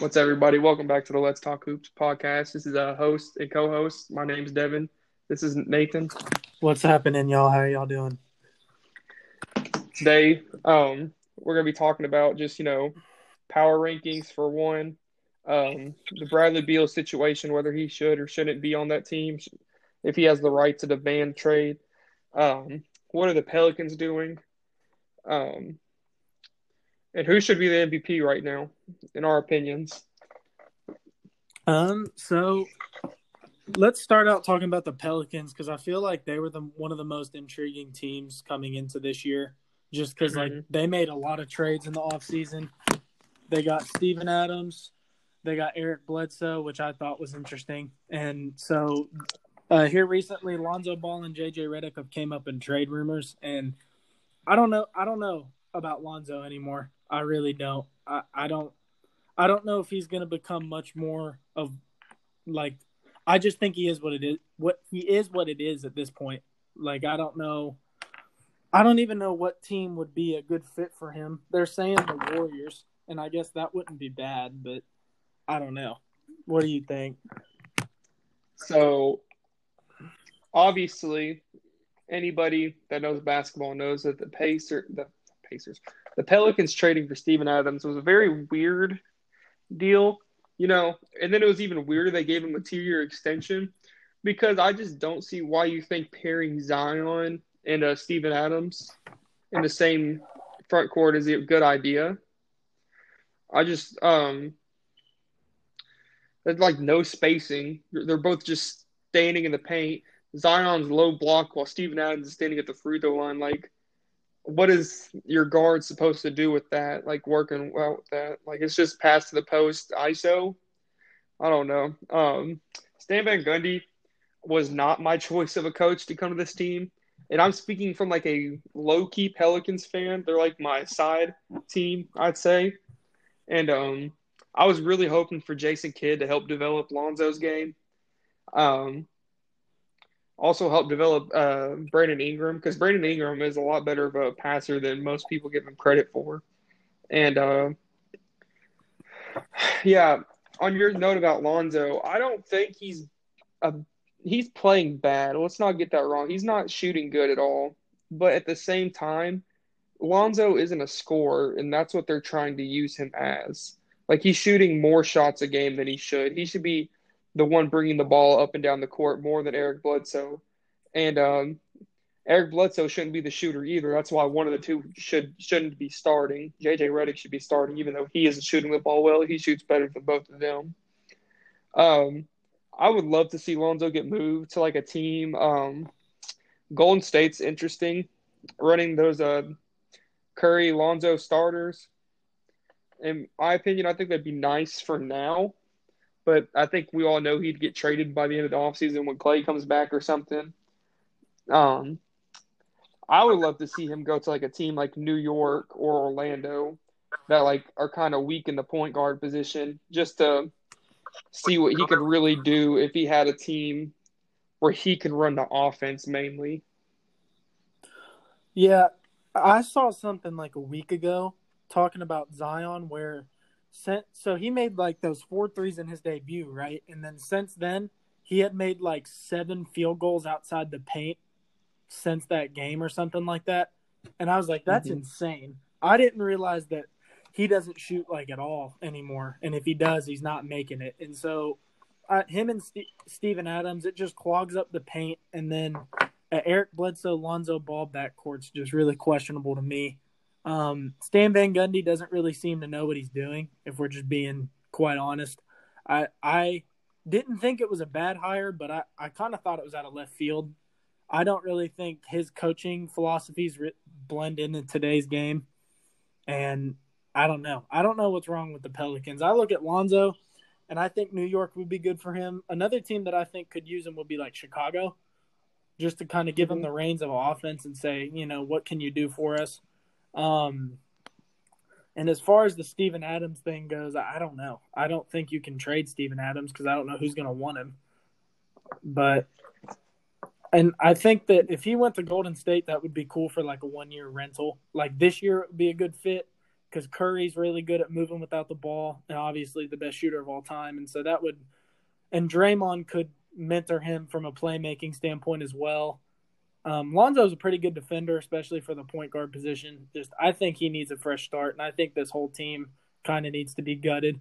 What's everybody? Welcome back to the Let's Talk Hoops podcast. This is a host and co-host. My name's Devin. This is Nathan. What's happening, y'all? How y'all doing? Today, um, we're gonna be talking about just you know power rankings for one, um, the Bradley Beal situation, whether he should or shouldn't be on that team, if he has the right to demand trade. Um, what are the Pelicans doing? Um, and who should be the MVP right now, in our opinions? Um, so let's start out talking about the Pelicans because I feel like they were the one of the most intriguing teams coming into this year, just because mm-hmm. like they made a lot of trades in the offseason. They got Steven Adams, they got Eric Bledsoe, which I thought was interesting, and so uh, here recently, Lonzo Ball and JJ Redick have came up in trade rumors, and I don't know, I don't know about Lonzo anymore. I really don't. I, I don't I don't know if he's going to become much more of like I just think he is what it is. What he is what it is at this point. Like I don't know I don't even know what team would be a good fit for him. They're saying the Warriors, and I guess that wouldn't be bad, but I don't know. What do you think? So obviously anybody that knows basketball knows that the Pacer the Pacers the Pelicans trading for Steven Adams was a very weird deal, you know, and then it was even weirder they gave him a two year extension because I just don't see why you think pairing Zion and uh, Steven Adams in the same front court is a good idea. I just um there's like no spacing. They're both just standing in the paint. Zion's low block while Steven Adams is standing at the free throw line. Like what is your guard supposed to do with that? Like working well with that? Like it's just pass to the post ISO. I don't know. Um, Stan Van Gundy was not my choice of a coach to come to this team, and I'm speaking from like a low key Pelicans fan. They're like my side team, I'd say, and um, I was really hoping for Jason Kidd to help develop Lonzo's game. Um, also helped develop uh, Brandon Ingram because Brandon Ingram is a lot better of a passer than most people give him credit for. And uh, yeah, on your note about Lonzo, I don't think he's a he's playing bad. Let's not get that wrong. He's not shooting good at all. But at the same time, Lonzo isn't a scorer, and that's what they're trying to use him as. Like he's shooting more shots a game than he should. He should be the one bringing the ball up and down the court more than Eric Bledsoe. And um, Eric Bledsoe shouldn't be the shooter either. That's why one of the two should shouldn't be starting. JJ Redick should be starting, even though he isn't shooting the ball well. He shoots better than both of them. Um, I would love to see Lonzo get moved to like a team. Um, Golden State's interesting, running those uh, Curry Lonzo starters. In my opinion, I think that'd be nice for now but I think we all know he'd get traded by the end of the offseason when Clay comes back or something. Um, I would love to see him go to like a team like New York or Orlando that like are kind of weak in the point guard position, just to see what he could really do if he had a team where he could run the offense mainly. Yeah, I saw something like a week ago talking about Zion where so he made like those four threes in his debut, right? And then since then, he had made like seven field goals outside the paint since that game or something like that. And I was like, that's mm-hmm. insane. I didn't realize that he doesn't shoot like at all anymore. And if he does, he's not making it. And so, uh, him and St- Steven Adams, it just clogs up the paint. And then uh, Eric Bledsoe, Lonzo Ball backcourt's just really questionable to me. Um, Stan Van Gundy doesn't really seem to know what he's doing. If we're just being quite honest, I I didn't think it was a bad hire, but I I kind of thought it was out of left field. I don't really think his coaching philosophies blend in in today's game, and I don't know. I don't know what's wrong with the Pelicans. I look at Lonzo, and I think New York would be good for him. Another team that I think could use him would be like Chicago, just to kind of give him mm-hmm. the reins of offense and say, you know, what can you do for us? Um, and as far as the Steven Adams thing goes, I don't know. I don't think you can trade Steven Adams because I don't know who's going to want him. But, and I think that if he went to Golden State, that would be cool for like a one year rental. Like this year, it would be a good fit. because Curry's really good at moving without the ball, and obviously the best shooter of all time. And so that would, and Draymond could mentor him from a playmaking standpoint as well. Um, Lonzo's a pretty good defender, especially for the point guard position. Just I think he needs a fresh start, and I think this whole team kind of needs to be gutted.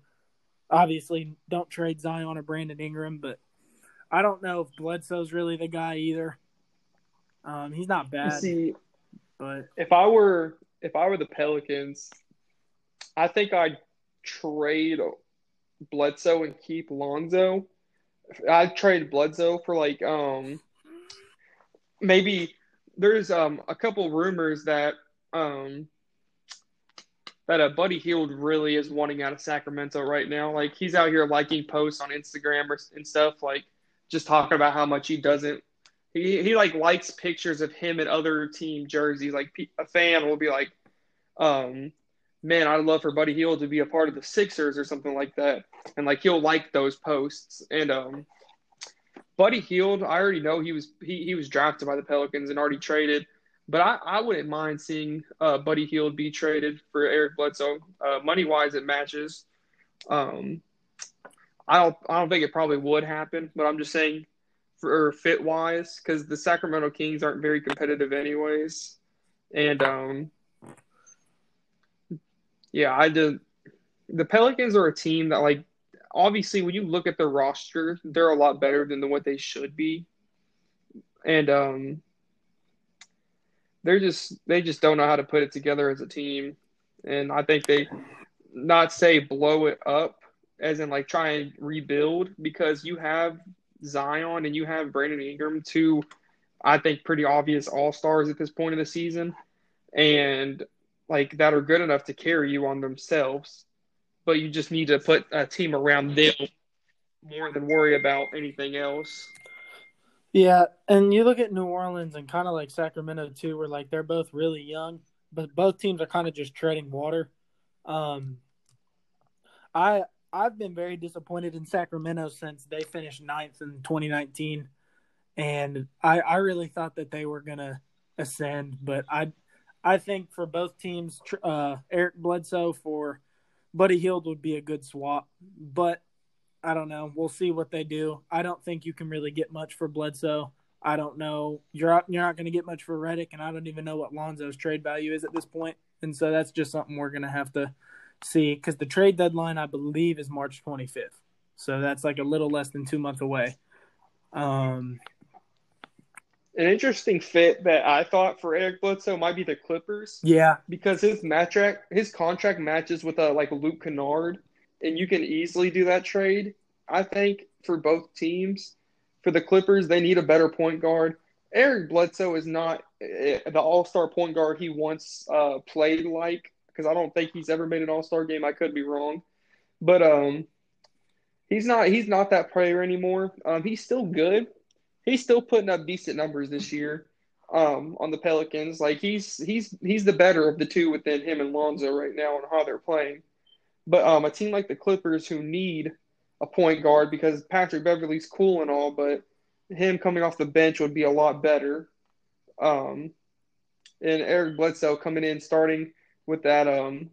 Obviously, don't trade Zion or Brandon Ingram, but I don't know if Bledsoe's really the guy either. Um, he's not bad. See, but if I were if I were the Pelicans, I think I'd trade Bledsoe and keep Lonzo. I'd trade Bledsoe for like um maybe there's um a couple rumors that um that uh, Buddy Hield really is wanting out of Sacramento right now. Like he's out here liking posts on Instagram or, and stuff, like just talking about how much he doesn't. He he like likes pictures of him and other team jerseys. Like a fan will be like, um, man, I'd love for Buddy Hield to be a part of the Sixers or something like that, and like he'll like those posts. And um, Buddy Hield, I already know he was he he was drafted by the Pelicans and already traded. But I, I wouldn't mind seeing uh, Buddy Hield be traded for Eric Bledsoe. Uh, money wise, it matches. Um, I don't I don't think it probably would happen, but I'm just saying for fit wise because the Sacramento Kings aren't very competitive anyways, and um, yeah, I did. The Pelicans are a team that like obviously when you look at their roster, they're a lot better than what they should be, and um, they're just they just don't know how to put it together as a team, and I think they not say blow it up as in like try and rebuild because you have Zion and you have Brandon Ingram, two I think pretty obvious all stars at this point of the season, and like that are good enough to carry you on themselves. But you just need to put a team around them more than worry about anything else. Yeah, and you look at New Orleans and kind of like Sacramento too, where like they're both really young, but both teams are kind of just treading water. Um, I I've been very disappointed in Sacramento since they finished ninth in 2019, and I I really thought that they were gonna ascend, but I I think for both teams, uh, Eric Bledsoe for Buddy Hield would be a good swap, but I don't know. We'll see what they do. I don't think you can really get much for Bledsoe. I don't know. You're you're not going to get much for Redick, and I don't even know what Lonzo's trade value is at this point. And so that's just something we're going to have to see because the trade deadline, I believe, is March 25th. So that's like a little less than two months away. Um, An interesting fit that I thought for Eric Bledsoe might be the Clippers. Yeah, because his match his contract matches with a like Luke Kennard, and you can easily do that trade. I think for both teams. For the Clippers, they need a better point guard. Eric Bledsoe is not eh, the All Star point guard he once uh, played like because I don't think he's ever made an All Star game. I could be wrong, but um, he's not he's not that player anymore. Um, he's still good. He's still putting up decent numbers this year. Um, on the Pelicans, like he's he's he's the better of the two within him and Lonzo right now on how they're playing. But um, a team like the Clippers who need a point guard because Patrick Beverley's cool and all, but him coming off the bench would be a lot better. Um, and Eric Bledsoe coming in starting with that um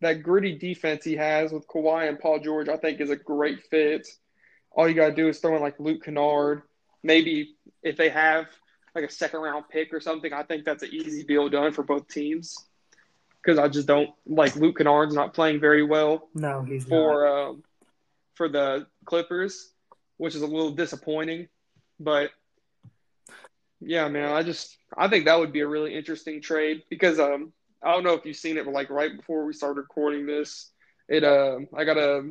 that gritty defense he has with Kawhi and Paul George, I think is a great fit. All you gotta do is throw in like Luke Kennard. Maybe if they have like a second round pick or something, I think that's an easy deal done for both teams. Because I just don't like Luke Kennard's not playing very well. No, he's for um, for the Clippers, which is a little disappointing. But yeah, man, I just I think that would be a really interesting trade because um I don't know if you've seen it, but like right before we started recording this, it uh I got a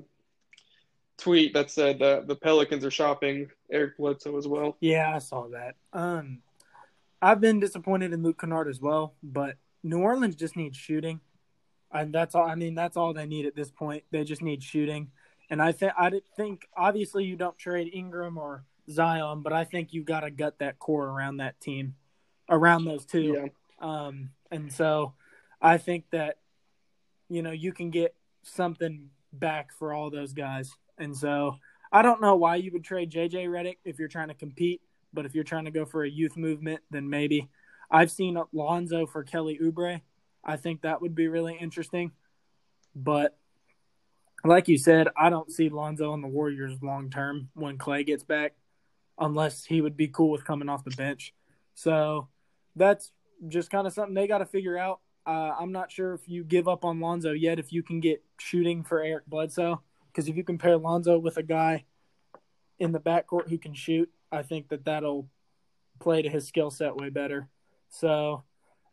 tweet that said uh, the Pelicans are shopping Eric Bledsoe as well. Yeah, I saw that. Um, I've been disappointed in Luke Kennard as well, but New Orleans just needs shooting, and that's all. I mean, that's all they need at this point. They just need shooting, and I think I think obviously you don't trade Ingram or Zion, but I think you've got to gut that core around that team, around those two. Yeah. Um, and so I think that you know you can get something back for all those guys. And so I don't know why you would trade JJ Redick if you're trying to compete, but if you're trying to go for a youth movement, then maybe. I've seen Lonzo for Kelly Oubre. I think that would be really interesting. But like you said, I don't see Lonzo on the Warriors long term when Clay gets back, unless he would be cool with coming off the bench. So that's just kind of something they got to figure out. Uh, I'm not sure if you give up on Lonzo yet, if you can get shooting for Eric Bledsoe, because if you compare Lonzo with a guy in the backcourt who can shoot, I think that that'll play to his skill set way better. So,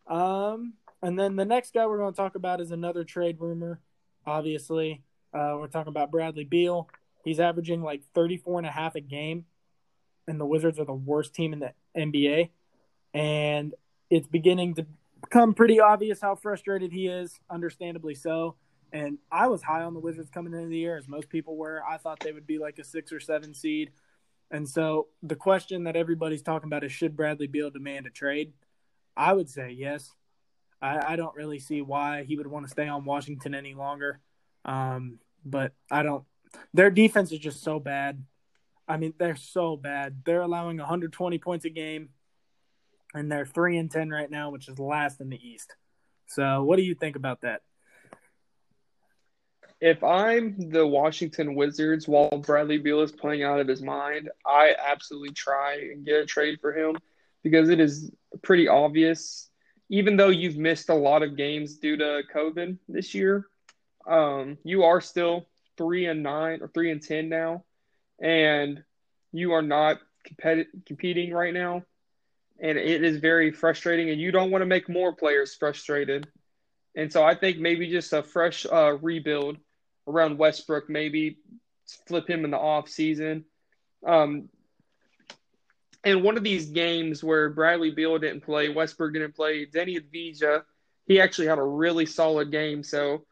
um, and then the next guy we're going to talk about is another trade rumor. Obviously, uh, we're talking about Bradley Beal. He's averaging like 34 and a half a game, and the Wizards are the worst team in the NBA. And it's beginning to become pretty obvious how frustrated he is, understandably so. And I was high on the Wizards coming into the year, as most people were. I thought they would be like a six or seven seed. And so the question that everybody's talking about is should Bradley Beal demand a trade? I would say yes. I, I don't really see why he would want to stay on Washington any longer. Um, but I don't. Their defense is just so bad. I mean, they're so bad. They're allowing 120 points a game, and they're three and ten right now, which is last in the East. So, what do you think about that? If I'm the Washington Wizards while Bradley Beal is playing out of his mind, I absolutely try and get a trade for him because it is pretty obvious. Even though you've missed a lot of games due to COVID this year, um, you are still three and nine or three and ten now, and you are not competi- competing right now, and it is very frustrating. And you don't want to make more players frustrated, and so I think maybe just a fresh uh, rebuild around Westbrook, maybe flip him in the off season. Um, and one of these games where Bradley Beal didn't play, Westbrook didn't play, Deni Avdija, he actually had a really solid game. So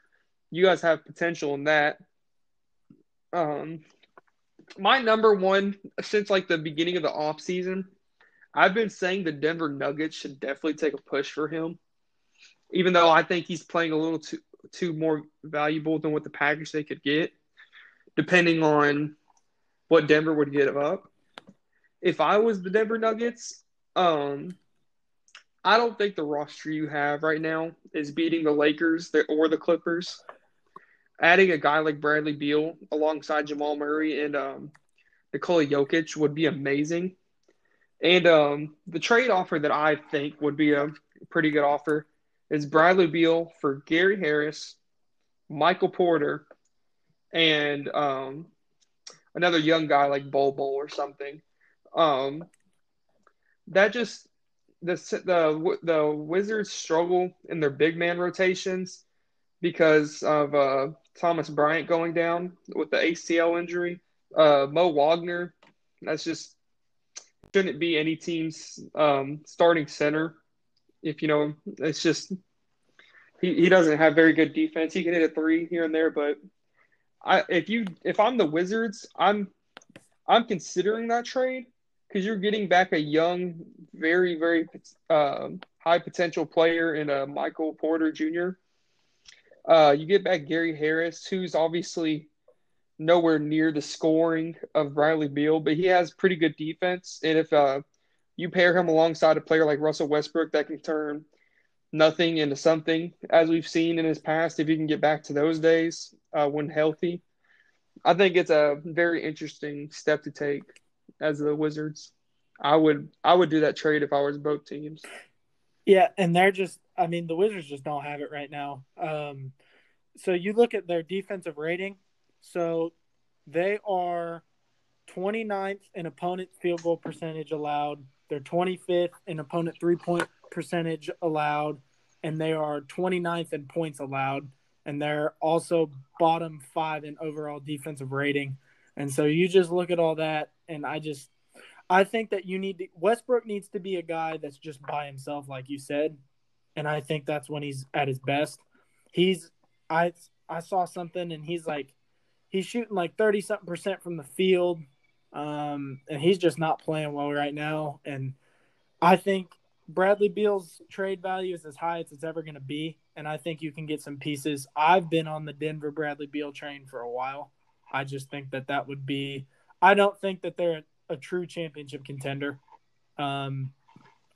you guys have potential in that. Um, my number one since like the beginning of the off season, I've been saying the Denver Nuggets should definitely take a push for him, even though I think he's playing a little too too more valuable than what the package they could get, depending on what Denver would give up. If I was the Denver Nuggets, um, I don't think the roster you have right now is beating the Lakers or the Clippers adding a guy like Bradley Beal alongside Jamal Murray and um, Nikola Jokic would be amazing. And um, the trade offer that I think would be a pretty good offer is Bradley Beal for Gary Harris, Michael Porter, and um, another young guy like Bol Bol or something. Um, that just the the the Wizards struggle in their big man rotations because of uh, Thomas Bryant going down with the ACL injury. Uh, Mo Wagner, that's just shouldn't be any team's um, starting center. If you know, it's just he, he doesn't have very good defense. He can hit a three here and there, but I if you if I'm the Wizards, I'm I'm considering that trade because you're getting back a young, very very uh, high potential player in a Michael Porter Jr. Uh, you get back Gary Harris, who's obviously nowhere near the scoring of Bradley Beal, but he has pretty good defense. And if uh, you pair him alongside a player like Russell Westbrook that can turn nothing into something, as we've seen in his past, if you can get back to those days uh, when healthy, I think it's a very interesting step to take as the Wizards. I would I would do that trade if I was both teams. Yeah, and they're just I mean, the Wizards just don't have it right now. Um, so you look at their defensive rating. So they are 29th in opponent field goal percentage allowed. They're 25th in opponent three point percentage allowed. And they are 29th in points allowed. And they're also bottom five in overall defensive rating. And so you just look at all that, and I just, I think that you need to, Westbrook needs to be a guy that's just by himself, like you said and I think that's when he's at his best. He's I I saw something and he's like he's shooting like 30 something percent from the field. Um, and he's just not playing well right now. And I think Bradley Beal's trade value is as high as it's ever going to be. And I think you can get some pieces. I've been on the Denver Bradley Beal train for a while. I just think that that would be, I don't think that they're a, true championship contender. Um,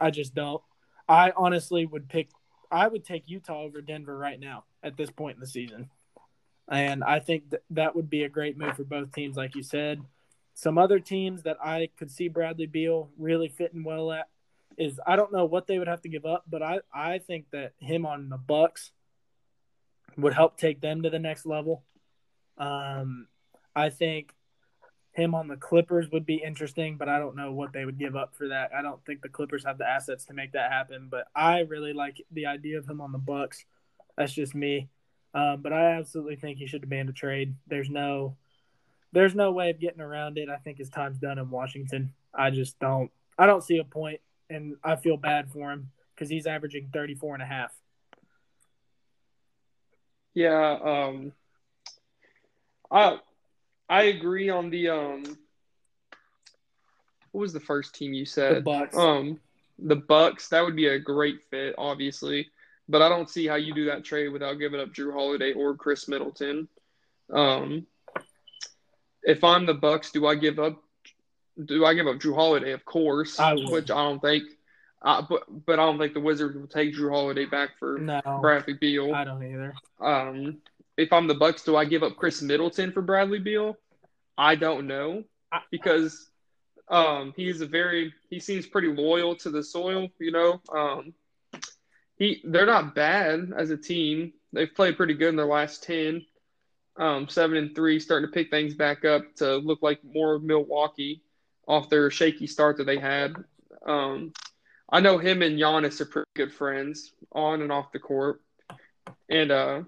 I just don't. I honestly would pick. I would take Utah over Denver right now at this point in the season. And I think th- that would be a great move for both teams, like you said. Some other teams that I could see Bradley Beal really fitting well at is I don't know what they would have to give up, but I, I think that him on the Bucks would help take them to the next level. Um, I think him on the Clippers would be interesting, but I don't know what they would give up for that. I don't think the Clippers have the assets to make that happen. But I really like the idea of him on the Bucks. That's just me. Um, but I absolutely think he should demand a trade. There's no, there's no way of getting around it. I think his time's done in Washington. I just don't. I don't see a point, and I feel bad for him because he's averaging 34 and a half. Yeah, um, I I agree on the um. What was the first team you said? The Bucks. Um, the Bucks. That would be a great fit, obviously, but I don't see how you do that trade without giving up Jrue Holiday or Khris Middleton. Um, if I'm the Bucks, do I give up? Do I give up Jrue Holiday? Of course, I which I don't think. Uh, but but I don't think the Wizards will take Jrue Holiday back for No, Bradley Beal. I don't either. Um, if I'm the Bucks, do I give up Khris Middleton for Bradley Beal? I don't know because um, he's a very he seems pretty loyal to the soil. You know, um, he they're not bad as a team. They've played pretty good in their last ten. Um, seven and three, starting to pick things back up to look like more of Milwaukee off their shaky start that they had. Um, I know him and Giannis are pretty good friends on and off the court, and uh,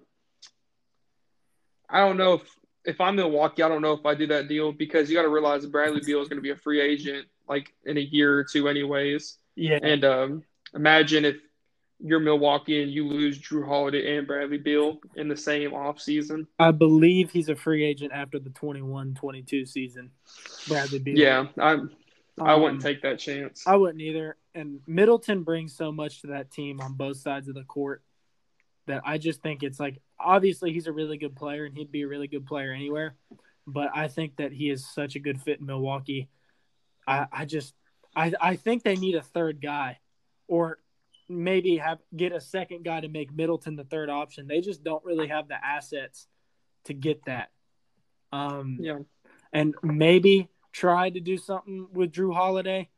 I don't know if if I'm Milwaukee, I don't know if I do that deal because you got to realize Bradley Beal is going to be a free agent like in a year or two, anyways. Yeah, And um, imagine if you're Milwaukee and you lose Jrue Holiday and Bradley Beal in the same offseason. I believe he's a free agent after the 21-22 season. Bradley Beal. Yeah, I'm. I Um, wouldn't take that chance. I wouldn't either. And Middleton brings so much to that team on both sides of the court that I just think it's like obviously he's a really good player and he'd be a really good player anywhere. But I think that he is such a good fit in Milwaukee. I, I just I, I think they need a third guy or maybe have get a second guy to make Middleton the third option. They just don't really have the assets to get that. Um yeah, and maybe try to do something with Jrue Holiday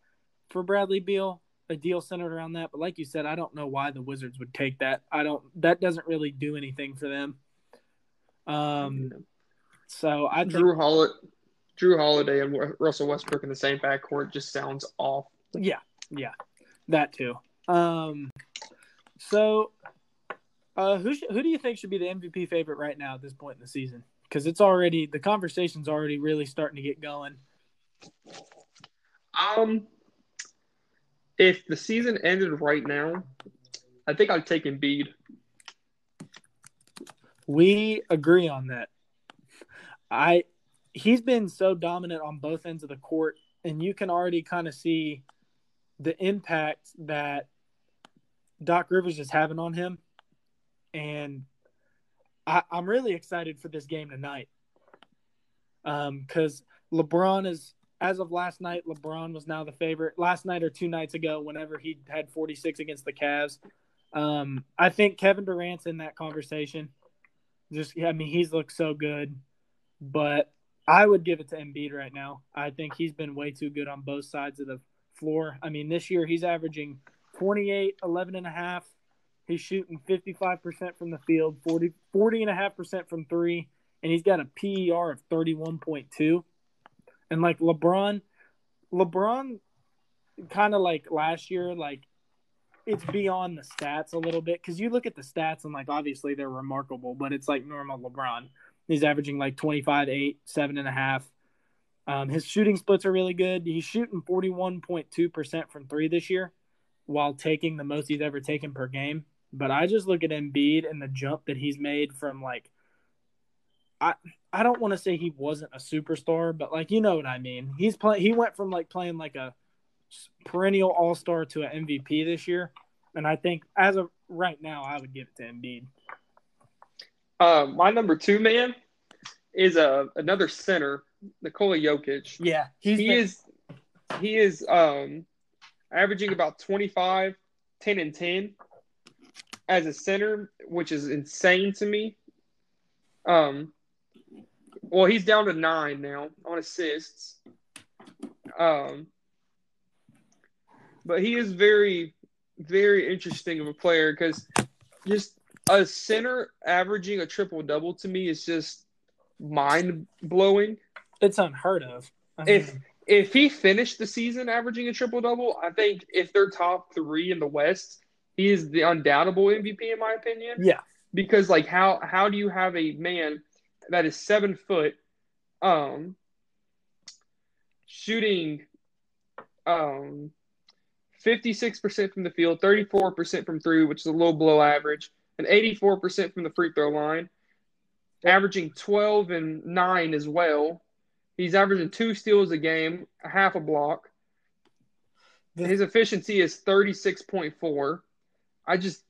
for Bradley Beal, a deal centered around that. But like you said, I don't know why the Wizards would take that. I don't. That doesn't really do anything for them. Um. So I think, Jrue Holiday, Jrue Holiday and Russell Westbrook in the same backcourt just sounds off. yeah, yeah, that too. Um. So, uh, who sh- who do you think should be the MVP favorite right now at this point in the season? Because it's already the conversation's already really starting to get going. Um, if the season ended right now, I think I'd take Embiid. We agree on that. I he's been so dominant on both ends of the court, and you can already kind of see the impact that Doc Rivers is having on him. And I, I'm really excited for this game tonight. Um, because LeBron is as of last night, LeBron was now the favorite. Last night or two nights ago, whenever he had 46 against the Cavs, um, I think Kevin Durant's in that conversation. Just, I mean, he's looked so good, but I would give it to Embiid right now. I think he's been way too good on both sides of the floor. I mean, this year he's averaging 28, 11 and a half. He's shooting 55% from the field, 40, 40 and a half percent from three, and he's got a PER of 31.2. And like LeBron, LeBron kind of like last year, like it's beyond the stats a little bit because you look at the stats and like obviously they're remarkable, but it's like normal LeBron. He's averaging like 25, 8, 7 and a half. Um, his shooting splits are really good. He's shooting 41.2% from three this year while taking the most he's ever taken per game. But I just look at Embiid and the jump that he's made from like I I don't want to say he wasn't a superstar, but like you know what I mean. He's play he went from like playing like a perennial all star to an MVP this year, and I think as of right now, I would give it to Embiid. Uh, my number two man is uh, another center, Nikola Jokic. Yeah, he's he been- is he is um averaging about 25 10 and 10 as a center which is insane to me Um, well, he's down to nine now on assists. Um, but he is very, very interesting of a player because just a center averaging a triple double to me is just mind blowing. It's unheard of. I mean, if if he finished the season averaging a triple double, I think if they're top three in the West, he is the undoubtable MVP in my opinion. Yeah. Because like how how do you have a man that is seven foot, um, shooting, um, fifty six percent from the field, thirty four percent from three, which is a little below average, and eighty four percent from the free throw line, averaging twelve and nine as well. He's averaging two steals a game, a half a block. His efficiency is 36.4. I just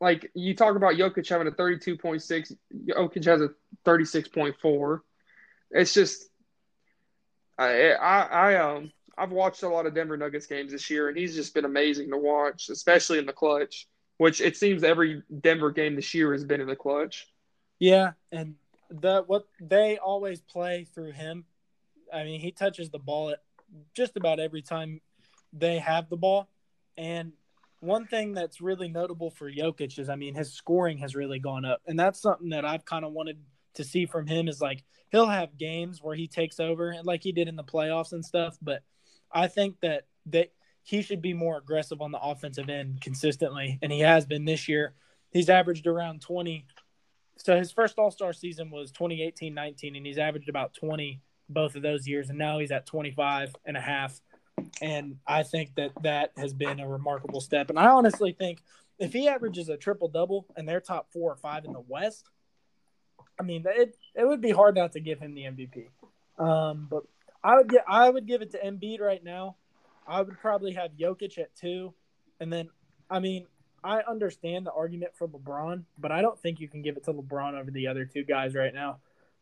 like you talk about Jokic having a 32.6, Jokic has a 36.4. It's just I I, I um I've watched a lot of Denver Nuggets games this year and he's just been amazing to watch, especially in the clutch, which it seems every Denver game this year has been in the clutch. Yeah, and the what they always play through him. I mean, he touches the ball just about every time they have the ball. And one thing that's really notable for Jokic is, I mean, his scoring has really gone up, and that's something that I've kind of wanted to see from him. Is like he'll have games where he takes over, and like he did in the playoffs and stuff. But I think that that he should be more aggressive on the offensive end consistently, and he has been this year. He's averaged around twenty so his first All Star season was 2018 19, and he's averaged about 20 both of those years. And now he's at 25 and a half. And I think that that has been a remarkable step. And I honestly think if he averages a triple double and they're top four or five in the West, I mean, it, it would be hard not to give him the MVP. Um, but I would get I would give it to Embiid right now. I would probably have Jokic at two, and then I mean I understand the argument for LeBron, but I don't think you can give it to LeBron over the other two guys right now,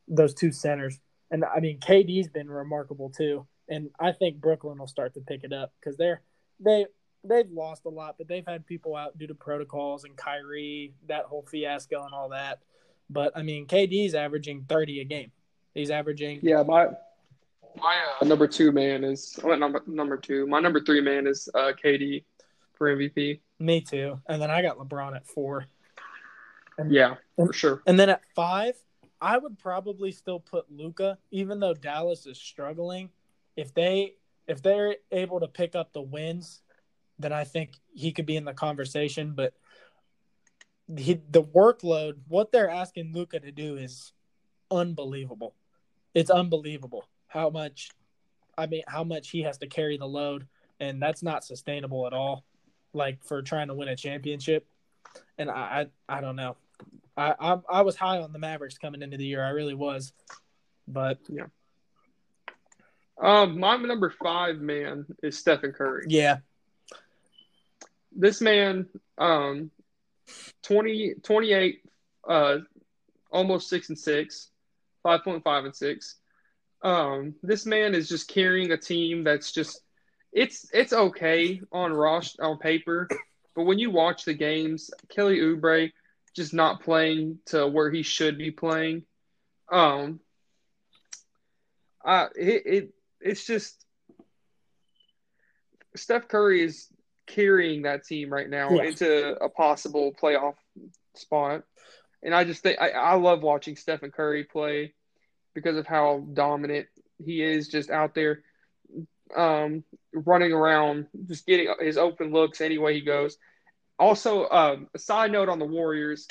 those two centers. And I mean, KD's been remarkable too, and I think Brooklyn will start to pick it up because they're they they've lost a lot, but they've had people out due to protocols and Kyrie, that whole fiasco and all that. But I mean, KD's averaging thirty a game. He's averaging. Yeah, my my uh, number two man is well, number number two. My number three man is uh, KD for MVP. Me too. And then I got LeBron at four. And, yeah, and, for sure. And then at five, I would probably still put Luka, even though Dallas is struggling. If they if they're able to pick up the wins, then I think he could be in the conversation. But he, the workload, what they're asking Luka to do is unbelievable. It's unbelievable how much I mean how much he has to carry the load and that's not sustainable at all like for trying to win a championship. And I, I, I don't know. I, I, I was high on the Mavericks coming into the year. I really was, but yeah. Um, my number five man is Stephen Curry. Yeah. This man, um, 20, 28, uh, almost six and six, 5.5 and six. Um, this man is just carrying a team that's just it's it's okay on Ross on paper, but when you watch the games, Kelly Oubre just not playing to where he should be playing. Um, uh, it, it it's just Steph Curry is carrying that team right now yeah. into a possible playoff spot, and I just think I, I love watching Stephen Curry play because of how dominant he is just out there um, running around, just getting his open looks any way he goes. Also, um, a side note on the Warriors,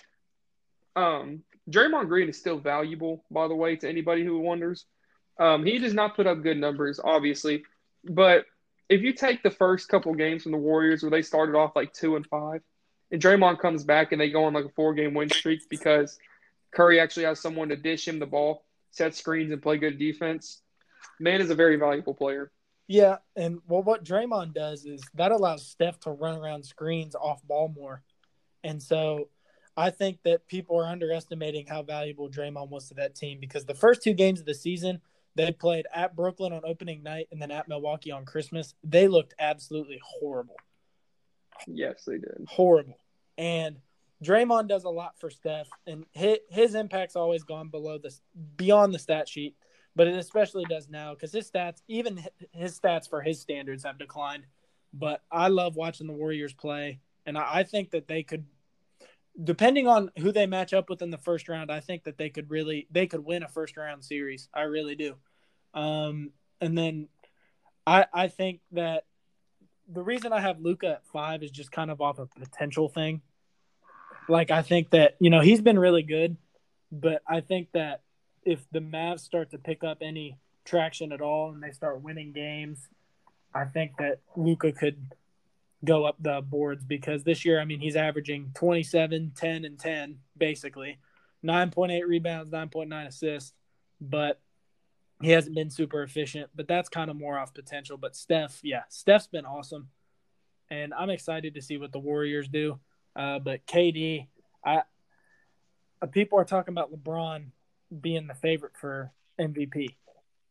um, Draymond Green is still valuable, by the way, to anybody who wonders. Um, he does not put up good numbers, obviously, but if you take the first couple games from the Warriors where they started off like two and five, and Draymond comes back and they go on like a four game win streak because Curry actually has someone to dish him the ball, set screens, and play good defense. Man is a very valuable player. Yeah, and well, what Draymond does is that allows Steph to run around screens off ball more, and so I think that people are underestimating how valuable Draymond was to that team because the first two games of the season they played at Brooklyn on opening night and then at Milwaukee on Christmas. They looked absolutely horrible. Yes, they did. Horrible. And Draymond does a lot for Steph, and his, his impact's always gone below the beyond the stat sheet, but it especially does now because his stats, even his stats for his standards, have declined. But I love watching the Warriors play, and I, think that they could, depending on who they match up with in the first round, I think that they could really they could win a first round series. I really do. Um, and then I I think that the reason I have Luka at five is just kind of off a potential thing. Like I think that you know he's been really good, but I think that if the Mavs start to pick up any traction at all and they start winning games, I think that Luka could go up the boards because this year, I mean, he's averaging 27, 10, and 10, basically. 9.8 rebounds, 9.9 assists, but he hasn't been super efficient. But that's kind of more off potential. But Steph, yeah, Steph's been awesome. And I'm excited to see what the Warriors do. Uh, but KD, I uh, people are talking about LeBron being the favorite for MVP.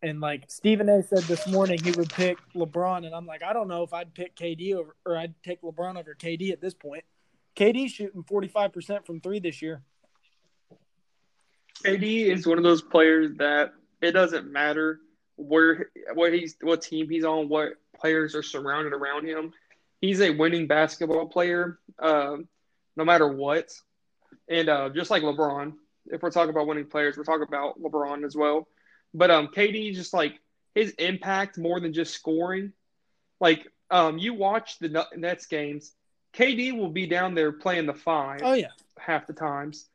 And like Stephen A said this morning, he would pick LeBron, and I'm like, I don't know if I'd pick KD over, or I'd take LeBron over KD at this point. KD shooting 45% from three this year. KD is one of those players that it doesn't matter where what he's what team he's on, what players are surrounded around him. He's a winning basketball player, uh, no matter what. And uh, just like LeBron, if we're talking about winning players, we're talking about LeBron as well. But um, KD just like his impact more than just scoring. Like um, you watch the Nets games, KD will be down there playing the five. Oh yeah, half the times.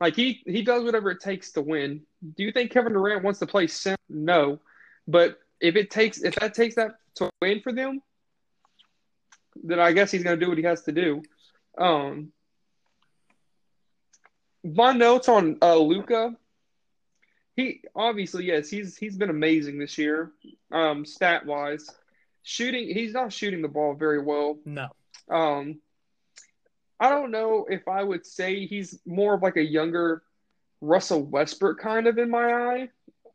Like he he does whatever it takes to win. Do you think Kevin Durant wants to play center? No, but if it takes if that takes that to win for them, then I guess he's going to do what he has to do. Um, my notes on uh, Luka he obviously yes he's he's been amazing this year um stat wise shooting he's not shooting the ball very well. No. Um i don't know if i would say he's more of like a younger russell westbrook kind of in my eye.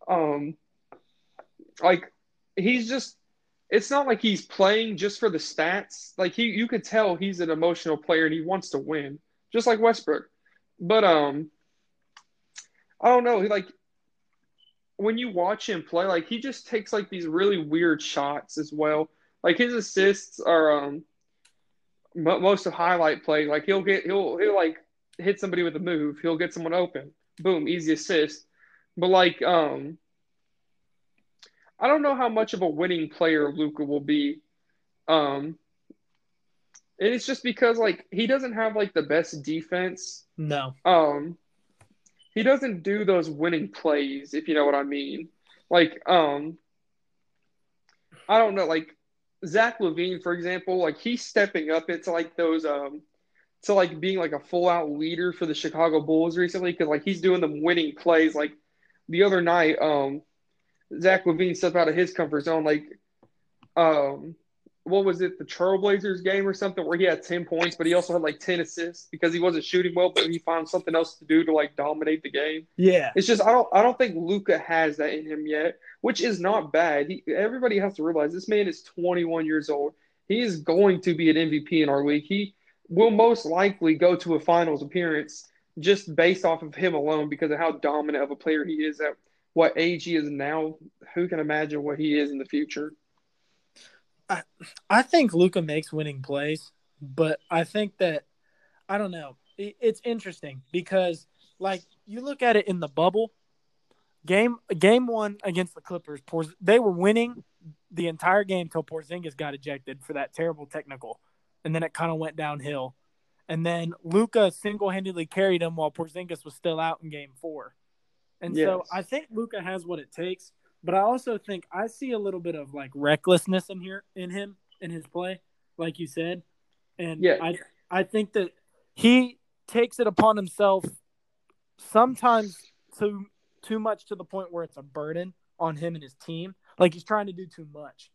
Um like he's just it's not like he's playing just for the stats. Like he you could tell he's an emotional player and he wants to win just like westbrook but um I don't know. Like when you watch him play, like he just takes like these really weird shots as well. Like his assists are um most of highlight play. Like he'll get he'll he'll like hit somebody with a move. He'll get someone open. Boom, easy assist. But like um I don't know how much of a winning player Luka will be. Um and it's just because like he doesn't have like the best defense. No. Um he doesn't do those winning plays, if you know what I mean. Like, um, I don't know, like Zach LaVine, for example, like he's stepping up into like those, um, to like being like a full out leader for the Chicago Bulls recently because like he's doing the winning plays. Like the other night, um, Zach LaVine stepped out of his comfort zone, like, um, what was it, the Trailblazers game or something where he had 10 points, but he also had like 10 assists because he wasn't shooting well, but he found something else to do to like dominate the game. Yeah. It's just I don't I don't think Luka has that in him yet, which is not bad. He, everybody has to realize this man is 21 years old. He is going to be an MVP in our league. He will most likely go to a finals appearance just based off of him alone because of how dominant of a player he is at what age he is now. Who can imagine what he is in the future? I, I think Luka makes winning plays, but I think that I don't know. It, it's interesting because like you look at it in the bubble game game one against the Clippers, they were winning the entire game till Porzingis got ejected for that terrible technical, and then it kind of went downhill. And then Luka single handedly carried him while Porzingis was still out in game four. And yes. so I think Luka has what it takes. But I also think I see a little bit of like recklessness in here in him in his play, like you said. And yeah. I I think that he takes it upon himself sometimes too too much to the point where it's a burden on him and his team. Like he's trying to do too much.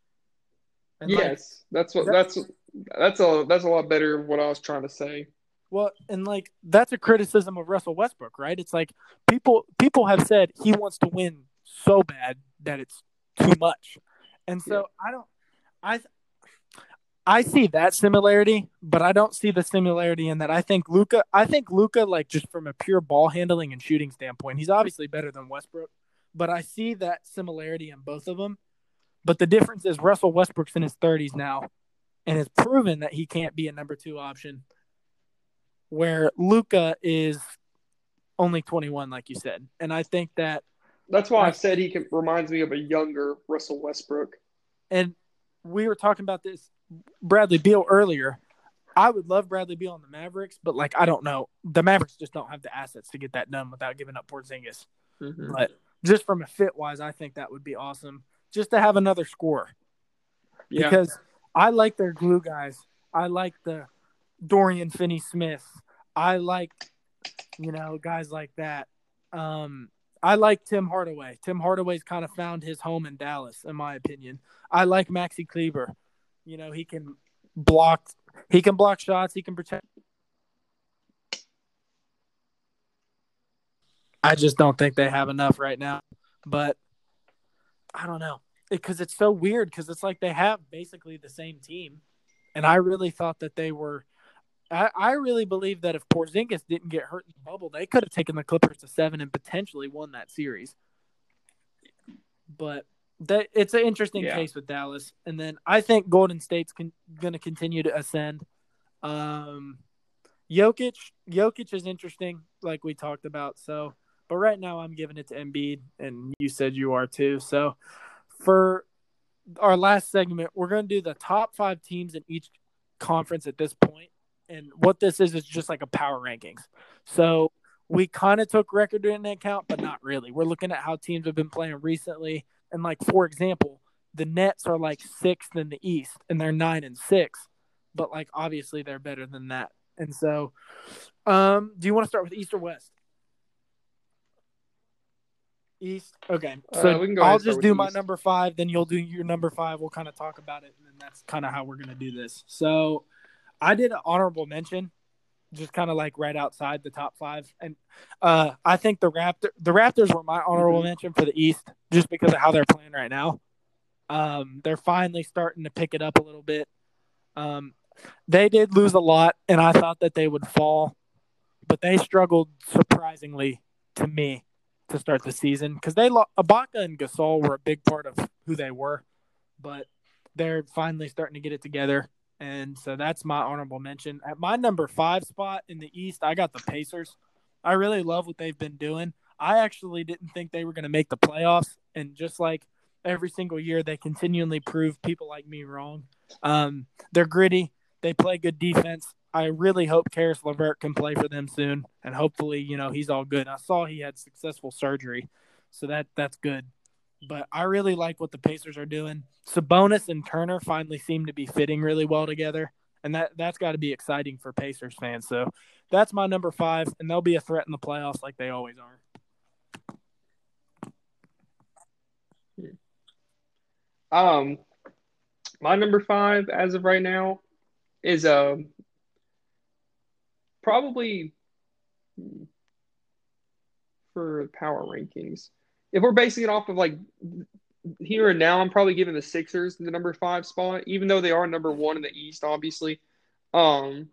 And yes, like, that's what that's that's a that's a lot better of what I was trying to say. Well, and like that's a criticism of Russell Westbrook, right? It's like people people have said he wants to win so bad that it's too much. And so yeah. I don't I I see that similarity, but I don't see the similarity in that I think Luka I think Luka like just from a pure ball handling and shooting standpoint, he's obviously better than Westbrook, but I see that similarity in both of them. But the difference is Russell Westbrook's in his 30s now and has proven that he can't be a number 2 option where Luka is only 21 like you said. And I think that That's why I said he can, reminds me of a younger Russell Westbrook. And we were talking about this Bradley Beal earlier. I would love Bradley Beal on the Mavericks, but like I don't know, the Mavericks just don't have the assets to get that done without giving up Porzingis. Mm-hmm. But just from a fit wise, I think that would be awesome, just to have another score. Yeah. Because I like their glue guys. I like the Dorian Finney-Smith. I like, you know, guys like that. Um, I like Tim Hardaway. Tim Hardaway's kind of found his home in Dallas, in my opinion. I like Maxi Kleber. You know, he can block he can block shots, he can protect I just don't think they have enough right now. But I don't know. Because it's so weird because it's like they have basically the same team. And I really thought that they were I, I really believe that if Porzingis didn't get hurt in the bubble, they could have taken the Clippers to seven and potentially won that series. But that it's an interesting yeah. case with Dallas, and then I think Golden State's con- going to continue to ascend. Um, Jokic, Jokic is interesting, like we talked about. So, but right now I'm giving it to Embiid, and you said you are too. So, for our last segment, we're going to do the top five teams in each conference at this point, and what this is is just like a power rankings. So we kind of took record into account, but not really. We're looking at how teams have been playing recently and like for example, the Nets are like sixth in the East and they're nine and six, but like obviously they're better than that. And so, um, do you want to start with East or West? East. Okay. So Uh, so uh, I'll just do my East. number five, then you'll do your number five. We'll kind of talk about it, and then that's kind of how we're gonna do this. So I did an honorable mention just kind of like right outside the top five. And uh, I think the Raptor the Raptors were my honorable mm-hmm. mention for the East just because of how they're playing right now. Um, they're finally starting to pick it up a little bit. Um, they did lose a lot, and I thought that they would fall, but they struggled surprisingly to me to start the season because they lost Ibaka and Gasol were a big part of who they were, but they're finally starting to get it together. And so that's my honorable mention. At my number five spot in the East, I got the Pacers. I really love what they've been doing. I actually didn't think they were going to make the playoffs. And just like every single year, they continually prove people like me wrong. Um, they're gritty, they play good defense. I really hope Caris LeVert can play for them soon. And hopefully, you know, he's all good. I saw he had successful surgery. So that that's good but I really like what the Pacers are doing. Sabonis and Turner finally seem to be fitting really well together, and that that's got to be exciting for Pacers fans. So that's my number five, and they'll be a threat in the playoffs like they always are. Um, my number five as of right now is uh probably for power rankings if we're basing it off of like here and now, I'm probably giving the Sixers the number five spot, even though they are number one in the East, obviously. Um,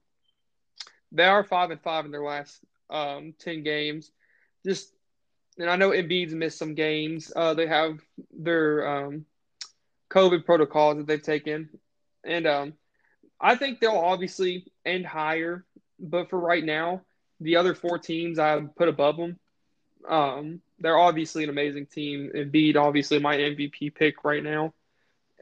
they are five and five in their last um, ten games. Just and I know Embiid's missed some games. Uh, they have their um, COVID protocols that they've taken, and um, I think they'll obviously end higher. But for right now, the other four teams I put above them. Um, they're obviously an amazing team. Embiid, obviously, my MVP pick right now.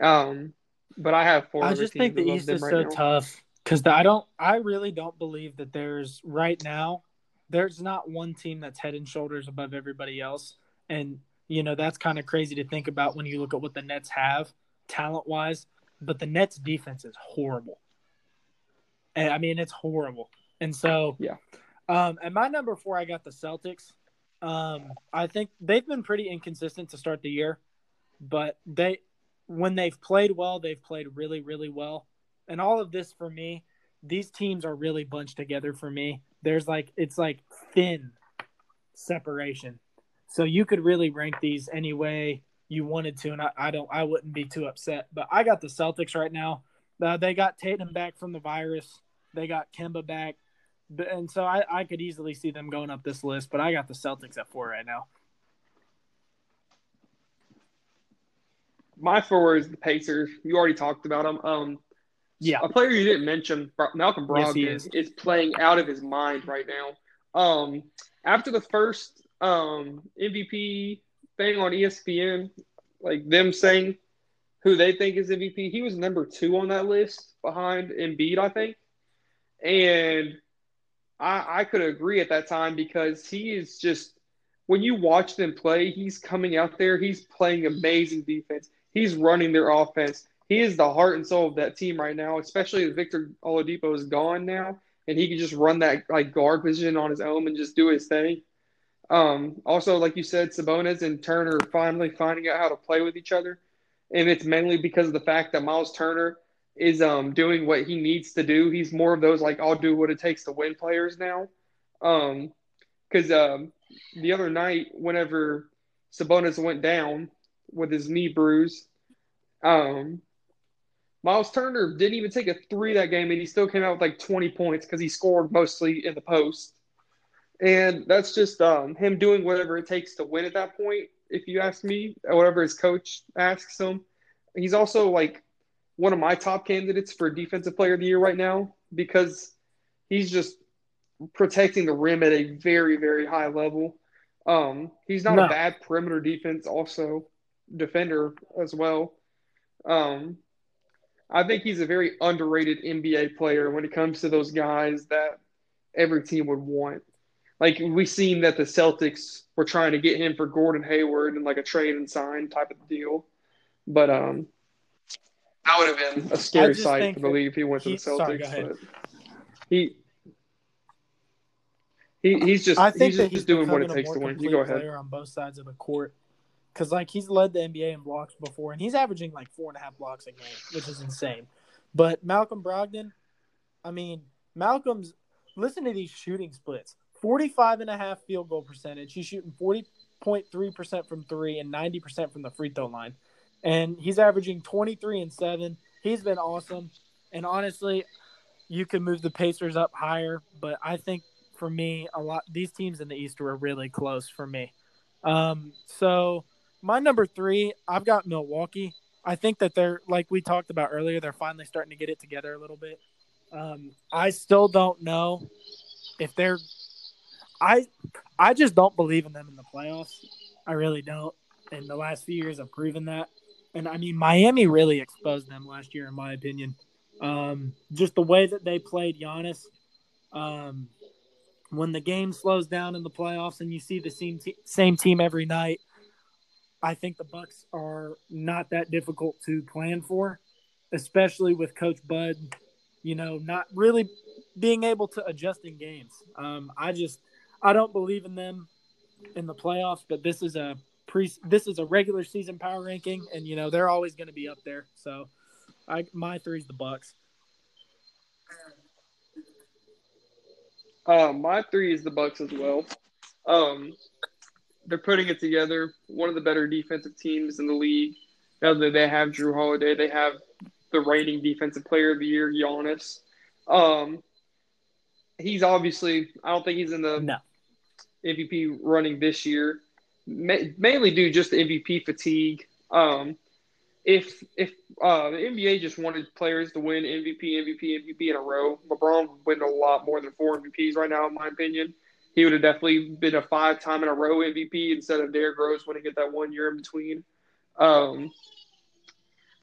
Um, but I have four. I just think the East is right so now. tough because I don't. I really don't believe that there's right now. There's not one team that's head and shoulders above everybody else, and you know that's kind of crazy to think about when you look at what the Nets have talent wise. But the Nets defense is horrible. And, I mean, it's horrible. And so, yeah. Um, at my number four, I got the Celtics. Um, I think they've been pretty inconsistent to start the year, but they when they've played well, they've played really, really well. And all of this for me, these teams are really bunched together for me. There's like it's like thin separation. So you could really rank these any way you wanted to, and I, I don't I wouldn't be too upset. But I got the Celtics right now. Uh, they got Tatum back from the virus. They got Kemba back, and so I, I could easily see them going up this list. But I got the Celtics at four right now. My four is the Pacers. You already talked about them. Um, yeah, a player you didn't mention, Malcolm Brogdon, yes, is. is playing out of his mind right now. Um, after the first um, MVP thing on ESPN, like them saying who they think is MVP, he was number two on that list behind Embiid, I think. And I, I could agree at that time because he is just when you watch them play, he's coming out there, he's playing amazing defense. He's running their offense. He is the heart and soul of that team right now, especially as Victor Oladipo is gone now, and he can just run that like guard position on his own and just do his thing. Um, also, like you said, Sabonis and Turner finally finding out how to play with each other, and it's mainly because of the fact that Miles Turner is um, doing what he needs to do. He's more of those like I'll do what it takes to win players now. Um, because um, the other night, whenever Sabonis went down with his knee bruise, um, Miles Turner didn't even take a three that game, and he still came out with like 20 points because he scored mostly in the post. And that's just um, him doing whatever it takes to win at that point, if you ask me, whatever his coach asks him. He's also like one of my top candidates for defensive player of the year right now because he's just protecting the rim at a very, very high level. Um, he's not no. a bad perimeter defense, also defender as well. Um, I think he's a very underrated NBA player when it comes to those guys that every team would want. Like we seen that the Celtics were trying to get him for Gordon Hayward and like a trade and sign type of deal, but um, that would have been a scary sight to believe he went to the Celtics. Sorry, but he he he's just I think he's just, he's doing what it takes to win. You go ahead. On both sides of the court, because like he's led the NBA in blocks before, and he's averaging like four and a half blocks a game, which is insane. But Malcolm Brogdon, I mean, Malcolm's listen to these shooting splits: 45 and a half field goal percentage. He's shooting 40.3 percent from three and 90 percent from the free throw line and he's averaging 23 and 7. He's been awesome. And honestly, you can move the Pacers up higher, but I think for me, a lot these teams in the East were really close for me. Um, so my number three, I've got Milwaukee. I think that they're like we talked about earlier, they're finally starting to get it together a little bit. Um, I still don't know if they're I I just don't believe in them in the playoffs. I really don't. And the last few years have proven that and I mean Miami really exposed them last year, in my opinion. Um, just the way that they played Giannis. Um, when the game slows down in the playoffs and you see the same, te- same team every night, I think the Bucks are not that difficult to plan for, especially with Coach Bud. You know, not really being able to adjust in games. Um, I just I don't believe in them in the playoffs, but this is a pre this is a regular season power ranking, and you know they're always going to be up there. So, I my three is the Bucks. Uh, my three is the Bucks as well. Um, they're putting it together. One of the better defensive teams in the league. Now that they have Jrue Holiday, they have the reigning defensive player of the year, Giannis. Um, he's obviously. I don't think he's in the no. MVP running this year mainly due just to MVP fatigue. Um, if if uh, the NBA just wanted players to win MVP, MVP, MVP in a row, LeBron would win a lot more than four MVPs right now, in my opinion. He would have definitely been a five time in a row MVP instead of Derrick Rose winning it that one year in between. Um,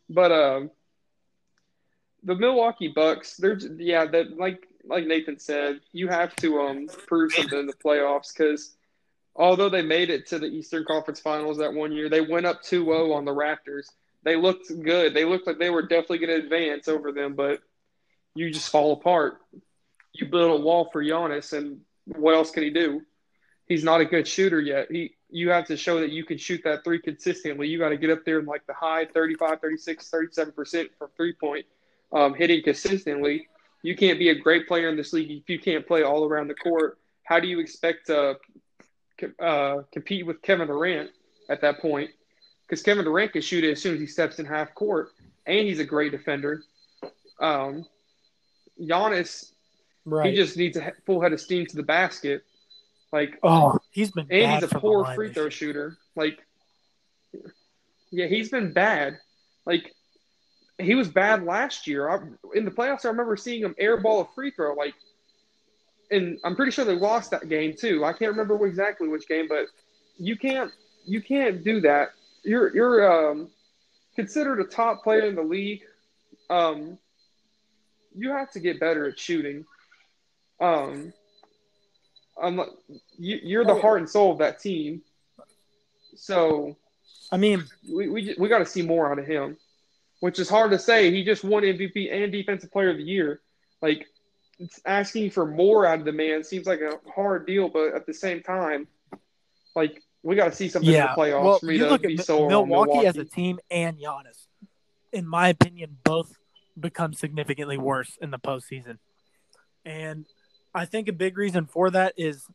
but uh, the Milwaukee Bucks, they're yeah, that like like Nathan said, you have to um prove something in the playoffs because although they made it to the Eastern Conference Finals that one year, they went up 2-0 on the Raptors. They looked good. They looked like they were definitely going to advance over them, but you just fall apart. You build a wall for Giannis, and what else can he do? He's not a good shooter yet. He you have to show that you can shoot that three consistently. You got to get up there in like the high 35, 36, 37% for three point um, hitting consistently. You can't be a great player in this league if you can't play all around the court. How do you expect to uh, compete with Kevin Durant at that point because Kevin Durant can shoot it as soon as he steps in half court, and he's a great defender. Um, Giannis, Right. he just needs a full head of steam to the basket. Like, oh, he's been and bad he's a poor free throw shooter. Like, yeah, he's been bad. Like, he was bad last year. I, in the playoffs, I remember seeing him airball a free throw. Like, and I'm pretty sure they lost that game too. I can't remember exactly which game, but you can't you can't do that. You're you're um, considered a top player in the league. Um, you have to get better at shooting. Um, I'm, you, you're the heart and soul of that team. So I mean, we we, we got to see more out of him, which is hard to say. He just won MVP and Defensive Player of the Year. Like asking for more out of the man seems like a hard deal, but at the same time, like we got to see something yeah. in the playoffs well, for me to look be sold on Milwaukee, Milwaukee. as a team and Giannis. In my opinion, both become significantly worse in the postseason, and I think a big reason for that is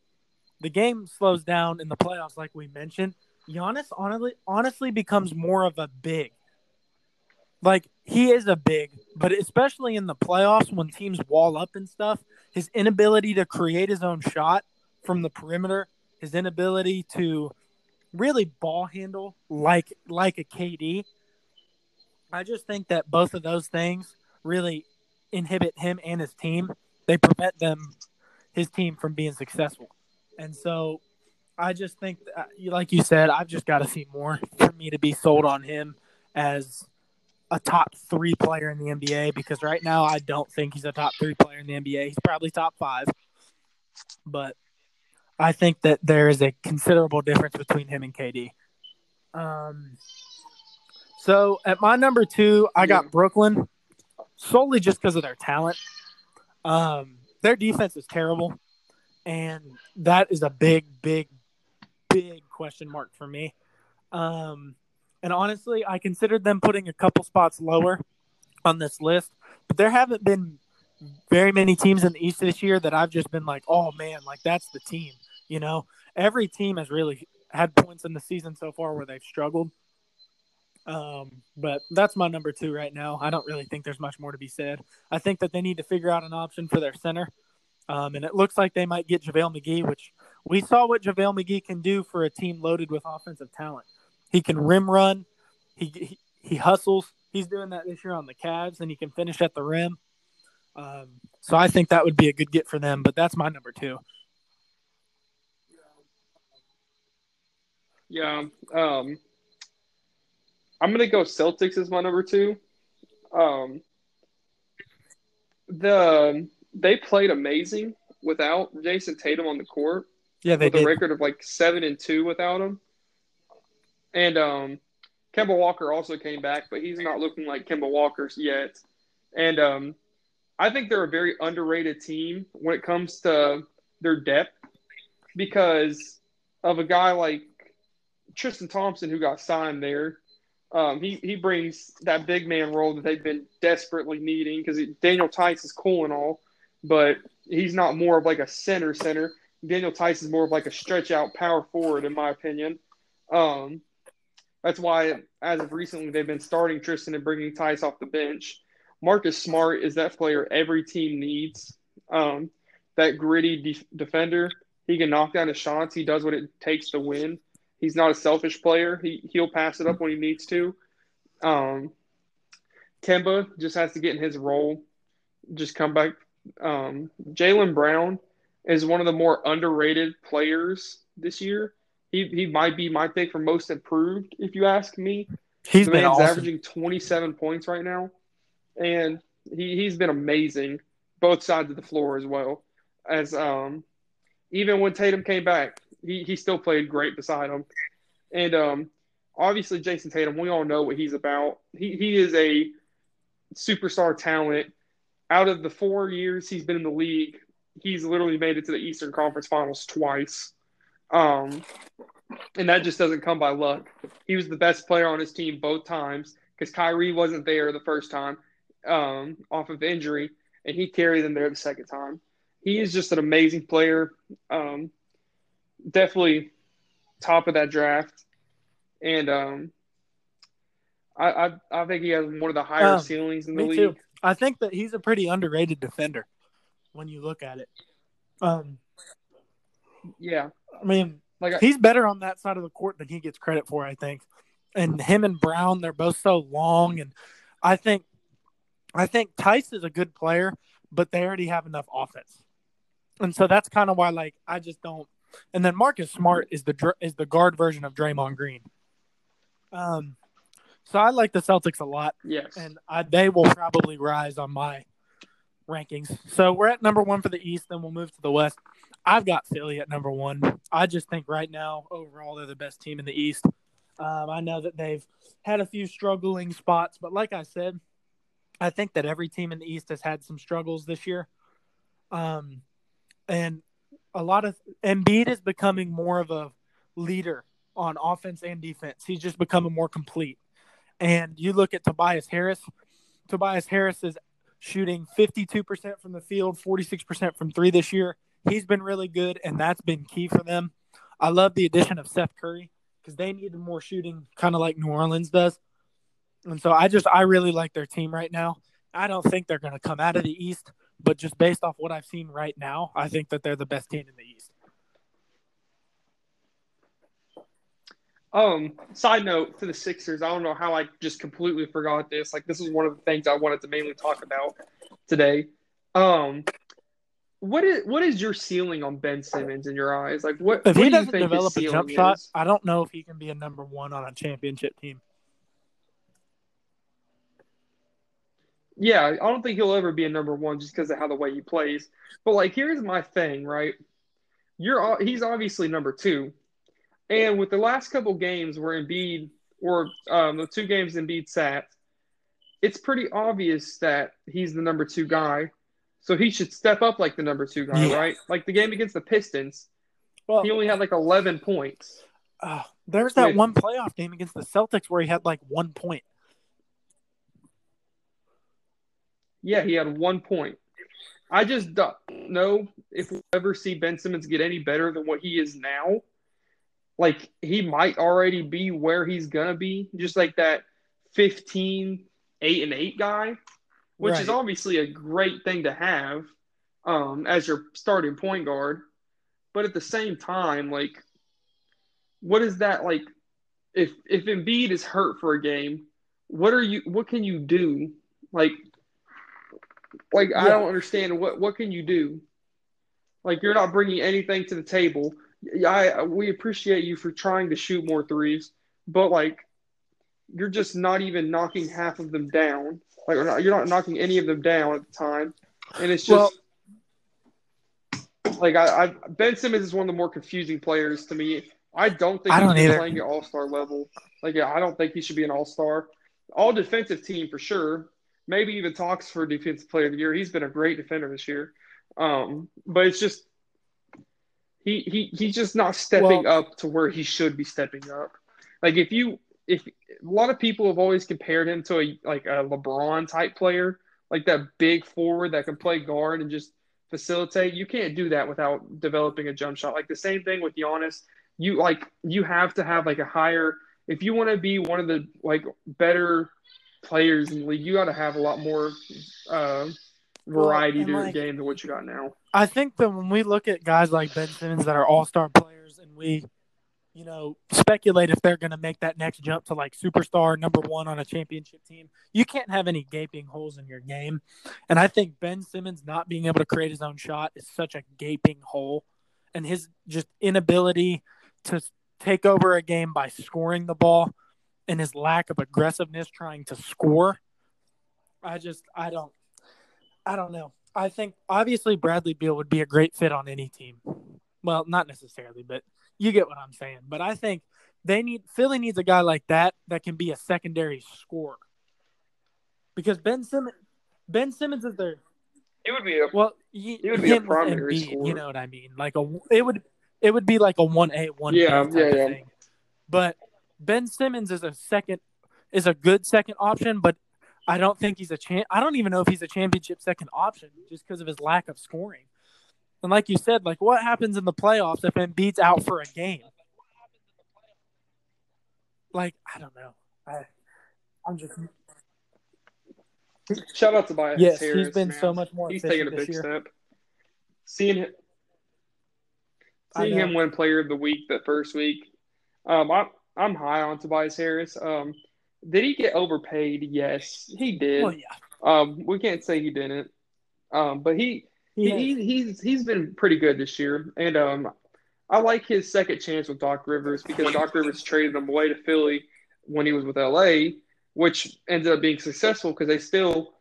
the game slows down in the playoffs, like we mentioned. Giannis honestly, honestly becomes more of a big. Like he is a big, but especially in the playoffs when teams wall up and stuff, his inability to create his own shot from the perimeter, his inability to really ball handle like like a KD. I just think that both of those things really inhibit him and his team. They prevent them his team from being successful. And so I just think that, like you said, I've just got to see more for me to be sold on him as a top 3 player in the NBA because right now I don't think he's a top 3 player in the NBA. He's probably top 5. But I think that there is a considerable difference between him and KD. Um, so at my number two, I got Brooklyn solely just because of their talent. Um, their defense is terrible, and that is a big, big, big question mark for me. Um, and honestly, I considered them putting a couple spots lower on this list, but there haven't been very many teams in the East this year that I've just been like, oh man, like that's the team. You know, every team has really had points in the season so far where they've struggled. Um, but that's my number two right now. I don't really think there's much more to be said. I think that they need to figure out an option for their center. Um, and it looks like they might get JaVale McGee, which we saw what JaVale McGee can do for a team loaded with offensive talent. He can rim run, he, he, he hustles. He's doing that this year on the Cavs, and he can finish at the rim. Um, so I think that would be a good get for them, but that's my number two. Yeah. Um, I'm gonna go Celtics as my number two. Um, the they played amazing without Jayson Tatum on the court Yeah, they with a record of like seven and two without him. And um, Kemba Walker also came back, but he's not looking like Kemba Walker's yet. And um, I think they're a very underrated team when it comes to their depth because of a guy like Tristan Thompson who got signed there. Um, he he brings that big man role that they've been desperately needing because Daniel Theis is cool and all, but he's not more of like a center center. Daniel Theis is more of like a stretch out power forward, in my opinion. Um, that's why, as of recently, they've been starting Tristan and bringing Theis off the bench. Marcus Smart is that player every team needs. Um, that gritty de- defender. He can knock down his shots. He does what it takes to win. He's not a selfish player. He he'll pass it up when he needs to. Um, Kemba just has to get in his role. Just come back. Um, Jaylen Brown is one of the more underrated players this year. He he might be my pick for most improved, if you ask me. He's the been awesome. averaging 27 points right now, and he he's been amazing both sides of the floor as well. As um, even when Tatum came back, he he still played great beside him, and um, obviously Jayson Tatum, we all know what he's about. He he is a superstar talent. Out of the four years he's been in the league, he's literally made it to the Eastern Conference Finals twice. Um, and that just doesn't come by luck. He was the best player on his team both times because Kyrie wasn't there the first time um, off of injury, and he carried them there the second time. He is just an amazing player. Um, definitely top of that draft, and um, I, I I think he has one of the higher Um, ceilings in the Me league. too. I think that he's a pretty underrated defender when you look at it. Um, Yeah, I mean, like I- he's better on that side of the court than he gets credit for, I think. And him and Brown, they're both so long, and I think, I think Theis is a good player, but they already have enough offense, and so that's kind of why, like, I just don't. And then Marcus Smart is the is the guard version of Draymond Green. Um, so I like the Celtics a lot, yes. and I, they will probably rise on my rankings. So we're at number one for the East, then we'll move to the West. I've got Philly at number one. I just think right now, overall, they're the best team in the East. Um, I know that they've had a few struggling spots, but like I said, I think that every team in the East has had some struggles this year. Um, and a lot of Embiid is becoming more of a leader on offense and defense. He's just becoming more complete. And you look at Tobias Harris. Tobias Harris is shooting 52% from the field, 46% from three this year. He's been really good, and that's been key for them. I love the addition of Seth Curry because they needed more shooting, kind of like New Orleans does. And so I just, I really like their team right now. I don't think they're going to come out of the East, but just based off what I've seen right now, I think that they're the best team in the East. Um, side note to the Sixers, I don't know how I just completely forgot this. Like this is one of the things I wanted to mainly talk about today. Um, what is what is your ceiling on Ben Simmons in your eyes? Like what? If what do he you doesn't think develop a jump shot, is? I don't know if he can be a number one on a championship team. Yeah, I don't think he'll ever be a number one just because of how the way he plays. But like, here's my thing, right? You're he's obviously number two, and with the last couple games where Embiid or um, the two games Embiid sat, it's pretty obvious that he's the number two guy. So he should step up like the number two guy, Yeah. right? Like the game against the Pistons, Well, he only had like 11 points. uh, there's that Wait. one playoff game against the Celtics where he had like one point. Yeah, he had one point. I just don't know if we'll ever see Ben Simmons get any better than what he is now. Like he might already be where he's gonna be, just like that 15, 8 and 8 guy, which is obviously a great thing to have um, as your starting point guard. But at the same time, like, what is that like? If if Embiid is hurt for a game, what are you? What can you do? Like, like I don't understand what what can you do? Like you're not bringing anything to the table. Yeah, I we appreciate you for trying to shoot more threes, but like you're just not even knocking half of them down. Like not, you're not knocking any of them down at the time, and it's just like I, I Ben Simmons is one of the more confusing players to me. I don't think I don't he's either. playing at All Star level. Like yeah, I don't think he should be an All Star. All defensive team for sure. Maybe even talks for defensive player of the year. He's been a great defender this year. Um, but it's just he he he's just not stepping Well- up to where he should be stepping up. Like if you if a lot of people have always compared him to a like a LeBron type player, like that big forward that can play guard and just facilitate. You can't do that without developing a jump shot. Like the same thing with Giannis. You like you have to have like a higher if you want to be one of the like better players in the league, you got to have a lot more uh, variety and, to your like- game than what you got now. I think that when we look at guys like Ben Simmons that are all star players and we, you know, speculate if they're going to make that next jump to like superstar number one on a championship team, you can't have any gaping holes in your game. And I think Ben Simmons not being able to create his own shot is such a gaping hole. And his just inability to take over a game by scoring the ball and his lack of aggressiveness trying to score. I just, I don't, I don't know. I think obviously Bradley Beal would be a great fit on any team. Well, not necessarily, but you get what I'm saying. But I think they need Philly needs a guy like that that can be a secondary scorer. Because Ben Simmons, Ben Simmons is their It would be a well, he, He would be a primary Embiid, scorer. You know what I mean? Like a it would it would be like a one A one Yeah, type yeah, of yeah. thing. But Ben Simmons is a second is a good second option, but I don't think he's a champ. I don't even know if he's a championship second option just because of his lack of scoring. And like you said, like what happens in the playoffs if Embiid's out for a game? Like I don't know. I I'm just shout out to Tobias Yes, Harris. he's been man. so much more He's taken a big year. step. Seeing him, seeing him win Player of the Week the first week, um, I'm I'm high on Tobias Harris. Um, did he get overpaid? Yes, he did. Well, yeah, Um, we can't say he didn't. Um, but he he he, he's he's been pretty good this year, and um, I like his second chance with Doc Rivers because Doc Rivers traded him away to Philly when he was with LA, which ended up being successful because they still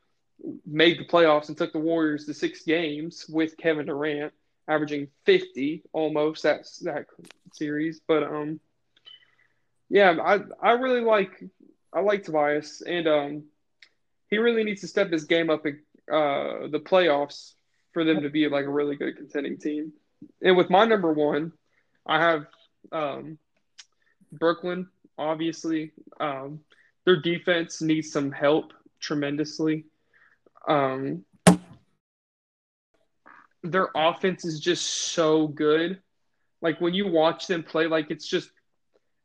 made the playoffs and took the Warriors to six games with Kevin Durant averaging fifty almost that that series. But um, yeah, I I really like I like Tobias, and um, he really needs to step his game up in uh, the playoffs for them to be like a really good contending team. And with my number one, I have um, Brooklyn. Obviously, um, their defense needs some help tremendously. Um, their offense is just so good. Like when you watch them play, like it's just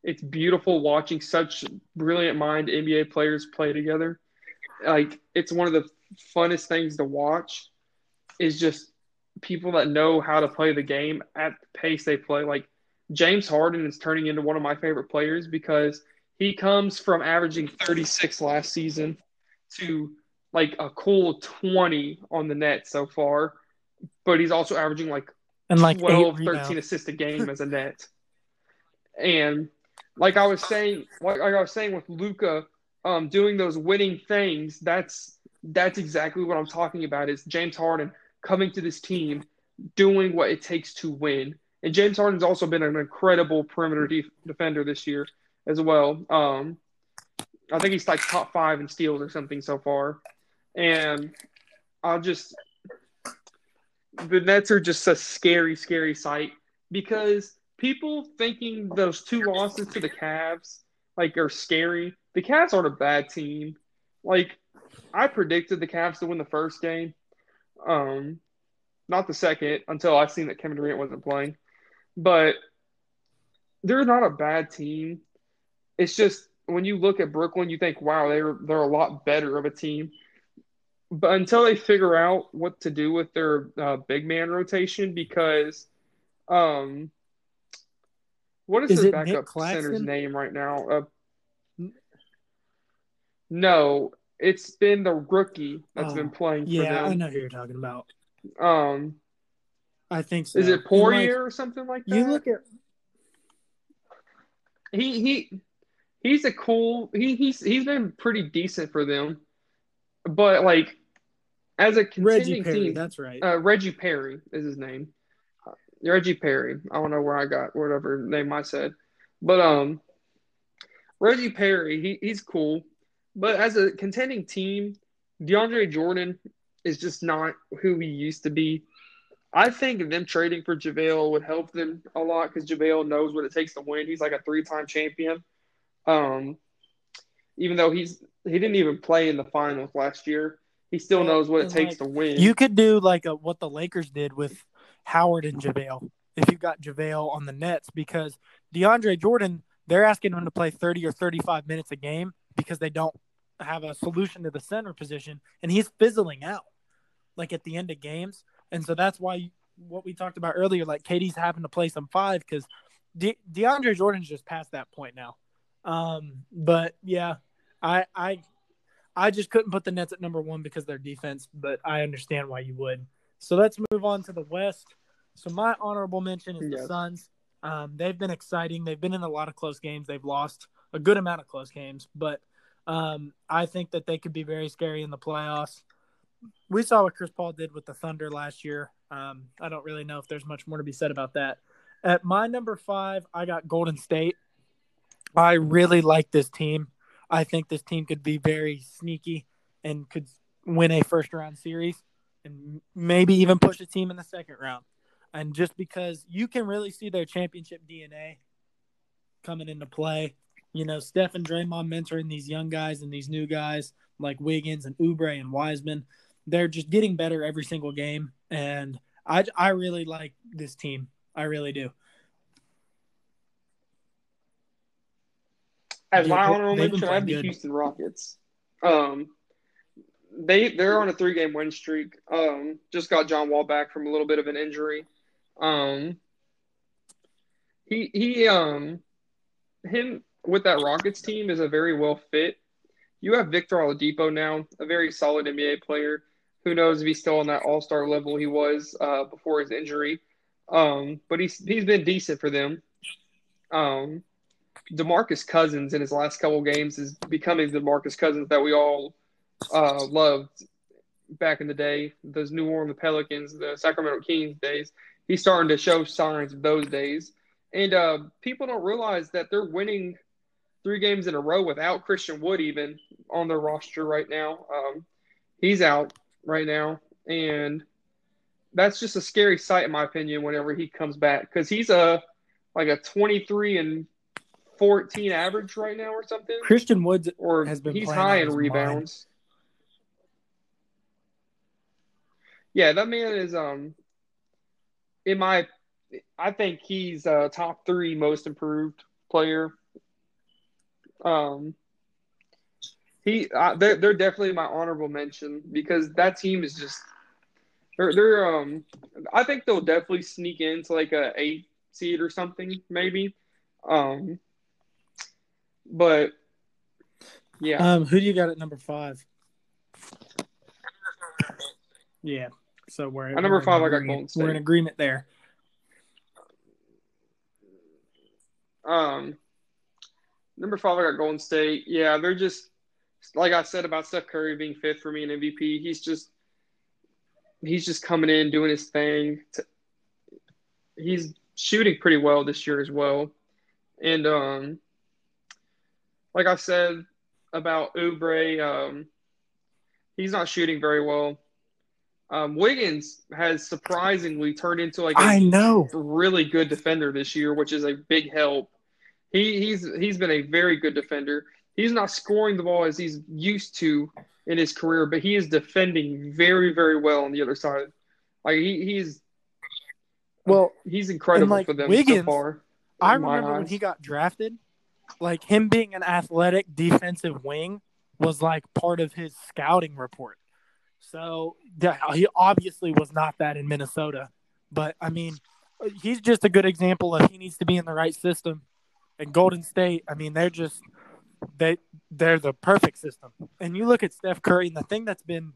it's beautiful watching such brilliant mind NBA players play together. Like it's one of the funnest things to watch is just people that know how to play the game at the pace they play. Like James Harden is turning into one of my favorite players because he comes from averaging 36 last season to like a cool 20 on the net so far, but he's also averaging like and like 12, eight 13 rebounds. assists a game as a net. And like I was saying, like, I was saying with Luka, um, doing those winning things, that's that's exactly what I'm talking about. Is James Harden coming to this team, doing what it takes to win. And James Harden's also been an incredible perimeter def- defender this year as well. Um, I think he's like top five in steals or something so far. And I'll just the Nets are just a scary, scary sight because people thinking those two losses to the Cavs like are scary. The Cavs aren't a bad team. Like I predicted the Cavs to win the first game, um, not the second until I seen that Kevin Durant wasn't playing. But they're not a bad team. It's just when you look at Brooklyn, you think, wow, they're they're a lot better of a team. But until they figure out what to do with their uh, big man rotation, because um, what is, Is their backup center's name right now? Uh, no, it's been the rookie that's Oh, been playing for Yeah, I know who you're talking about. Um, I think so. is it And, like, Poirier or something like that? you look at he he he's a cool he he's he's been pretty decent for them, but like as a Reggie contending Perry. team, That's right. uh, Reggie Perry is his name. Reggie Perry. I don't know where I got whatever name I said, but um, Reggie Perry. He he's cool, but as a contending team, DeAndre Jordan is just not who he used to be. I think them trading for JaVale would help them a lot because JaVale knows what it takes to win. He's like a three-time champion. Um, even though he's he didn't even play in the finals last year, he still knows what it takes like, to win. You could do like a, what the Lakers did with Howard and JaVale if you've got JaVale on the Nets because DeAndre Jordan, they're asking him to play 30 or 35 minutes a game because they don't have a solution to the center position and he's fizzling out like at the end of games. And so that's why what we talked about earlier, like KD's having to play some five because De- DeAndre Jordan's just past that point now. Um, but yeah, I, I, I just couldn't put the Nets at number one because their defense, but I understand why you would. So let's move on to the West. So my honorable mention is the Yes. Suns. Um, they've been exciting. They've been in a lot of close games. They've lost a good amount of close games, but um, I think that they could be very scary in the playoffs. We saw what Chris Paul did with the Thunder last year. Um, I don't really know if there's much more to be said about that. At my number five, I got Golden State. I really like this team. I think this team could be very sneaky and could win a first round series and maybe even push a team in the second round. And just because you can really see their championship DNA coming into play, you know, Steph and Draymond mentoring these young guys and these new guys like Wiggins and Oubre and Wiseman. They're just getting better every single game. And I, I really like this team. I really do. As my honorable mention, I have the. Houston Rockets. Um, they they're on a three game win streak. Um, just got John Wall back from a little bit of an injury. Um, he he um him with that Rockets team is a very well fit. You have Victor Oladipo now, a very solid NBA player. Who knows if he's still on that All Star level he was uh, before his injury? Um, but he's he's been decent for them. Um, DeMarcus Cousins in his last couple games is becoming the DeMarcus Cousins that we all uh, loved back in the day. Those New Orleans Pelicans, the Sacramento Kings days. He's starting to show signs of those days, and uh, people don't realize that they're winning three games in a row without Christian Wood even on their roster right now. Um, he's out right now, and that's just a scary sight in my opinion. Whenever he comes back, because he's a like a twenty three and 14 average right now or something. Christian Woods or has been he's high in rebounds. Yeah, that man is um in my I think he's a top 3 most improved player. Um he uh, they're, they're definitely my honorable mention because that team is just they're they're um I think they'll definitely sneak into like a 8 seed or something maybe. Um but yeah, Um, who do you got at number five? Yeah. So we're At number we're five, I got. Golden State. We're in agreement there. um, number five, I got Golden State. Yeah, they're just like I said about Steph Curry being fifth for me in MVP. He's just he's just coming in doing his thing. He's shooting pretty well this year as well, and um, like I said about Oubre, um, he's not shooting very well. Um, Wiggins has surprisingly turned into like a I know. really good defender this year, which is a big help. He he's he's been a very good defender. He's not scoring the ball as he's used to in his career, but he is defending very very well on the other side. Like he, he's Well, he's incredible like, for them so far. I remember when he got drafted, like him being an athletic defensive wing was like part of his scouting report. So he obviously was not that in Minnesota, but I mean, he's just a good example of he needs to be in the right system. And Golden State, I mean, they're just they they're the perfect system. And you look at Steph Curry, and the thing that's been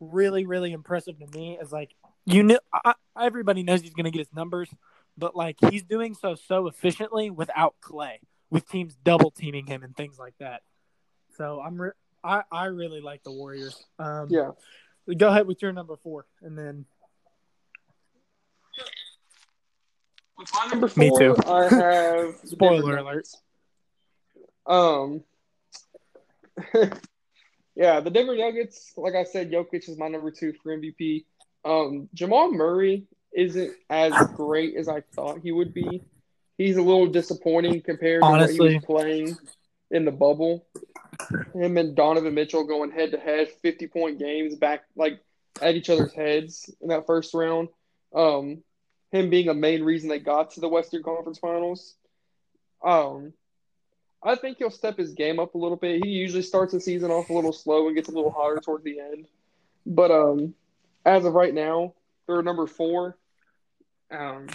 really really impressive to me is like you know I, everybody knows he's going to get his numbers, but like he's doing so so efficiently without Clay, with teams double teaming him and things like that. So I'm I I really like the Warriors. Um, Yeah. Go ahead with your number four, and then my number four, Me too. I have the Spoiler Denver alert. Um, yeah, the Denver Nuggets. Like I said, Jokic is my number two for MVP. Um, Jamal Murray isn't as great as I thought he would be. He's a little disappointing compared to what Honestly. he was playing in the bubble. Him and Donovan Mitchell going head to head, fifty point games back like at each other's heads in that first round. Um, him being a main reason they got to the Western Conference Finals. Um, I think he'll step his game up a little bit. He usually starts the season off a little slow and gets a little hotter towards the end. But um, as of right now, they're number four. Um,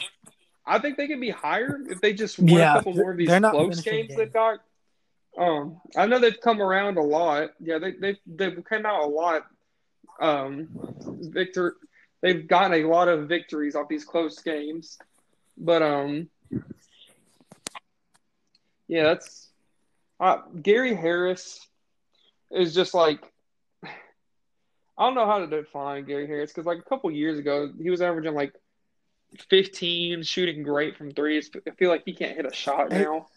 I think they can be higher if they just win Yeah, a couple more of these close games games. they've got. Um, I know they've come around a lot. Yeah, they they they've come out a lot. Um, Victor, they've gotten a lot of victories off these close games, but um, yeah, that's uh, Gary Harris is just like I don't know how to define Gary Harris because like a couple years ago he was averaging like 15, shooting great from threes. I feel like he can't hit a shot now.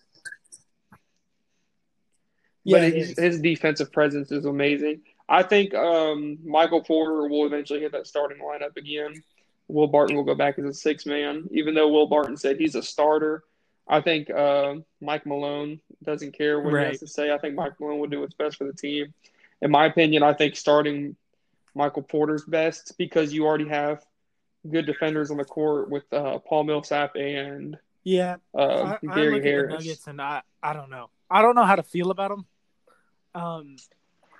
Yeah, but his, his defensive presence is amazing. I think um, Michael Porter will eventually hit that starting lineup again. Will Barton will go back as a six man, even though Will Barton said he's a starter. I think uh, Mike Malone doesn't care what he has to say. I think Mike Malone will do what's best for the team. In my opinion, I think starting Michael Porter's best because you already have good defenders on the court with uh, Paul Millsap and yeah. uh, I, I Gary at Harris. Nuggets and I, I don't know. I don't know how to feel about them. Um,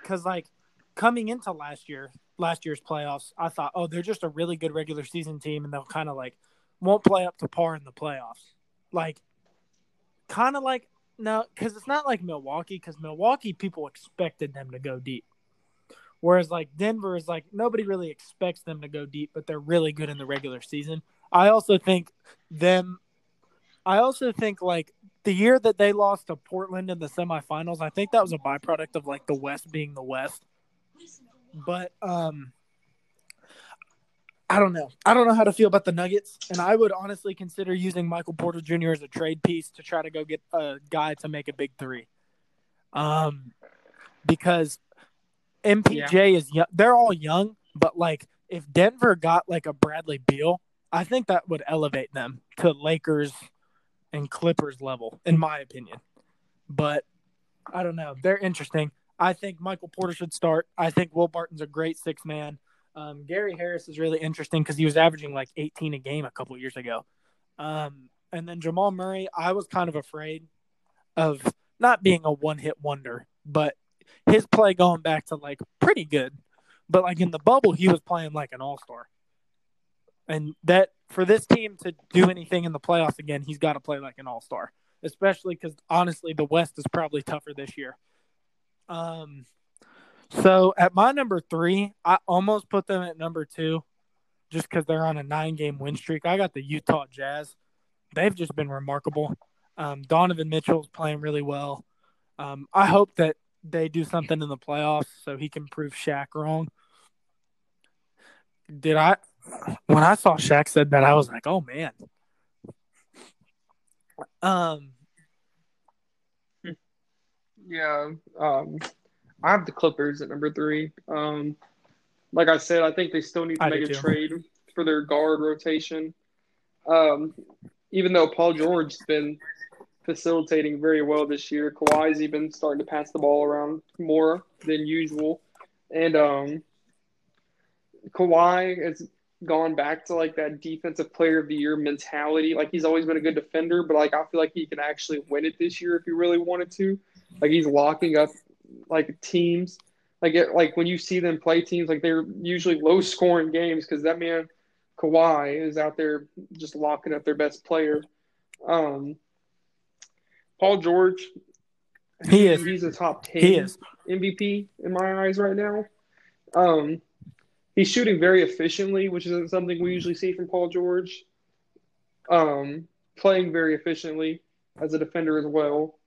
because like coming into last year, last year's playoffs, I thought, oh, they're just a really good regular season team, and they'll kind of like won't play up to par in the playoffs. Like, kind of like no, because it's not like Milwaukee. Because Milwaukee, people expected them to go deep, whereas like Denver is like nobody really expects them to go deep, but they're really good in the regular season. I also think them. I also think like the year that they lost to Portland in the semifinals, I think that was a byproduct of like the West being the West. But um I don't know. I don't know how to feel about the Nuggets, and I would honestly consider using Michael Porter Jr. as a trade piece to try to go get a guy to make a big three. Um, because MPJ yeah. is young. They're all young, but like if Denver got like a Bradley Beal, I think that would elevate them to Lakers and Clippers level, in my opinion. But I don't know. They're interesting. I think Michael Porter should start. I think Will Barton's a great six man. Um, Gary Harris is really interesting because he was averaging like 18 a game a couple years ago. Um, and then Jamal Murray, I was kind of afraid of not being a one hit wonder, but his play going back to like pretty good. But like in the bubble, he was playing like an all star. And that for this team to do anything in the playoffs again, he's got to play like an all star, especially because honestly, the West is probably tougher this year. Um, so at my number three, I almost put them at number two just because they're on a nine game win streak. I got the Utah Jazz. They've just been remarkable. Um, Donovan Mitchell's playing really well. Um, I hope that they do something in the playoffs so he can prove Shaq wrong. Did I? When I saw Shaq said that, I was like, "Oh man." Um. Yeah. Um. I have the Clippers at number three. Um, like I said, I think they still need to I make a too. trade for their guard rotation. Um, even though Paul George's been facilitating very well this year, Kawhi's even starting to pass the ball around more than usual, and um, Kawhi has gone back to like that defensive player of the year mentality. Like he's always been a good defender, but like I feel like he can actually win it this year if he really wanted to. Like he's locking up like teams. Like it, like when you see them play teams, like they're usually low scoring games because that man Kawhi is out there just locking up their best player. Um, Paul George, he is he's a top ten he is. MVP in my eyes right now. Um, he's shooting very efficiently, which isn't something we usually see from Paul George. Um, playing very efficiently as a defender as well.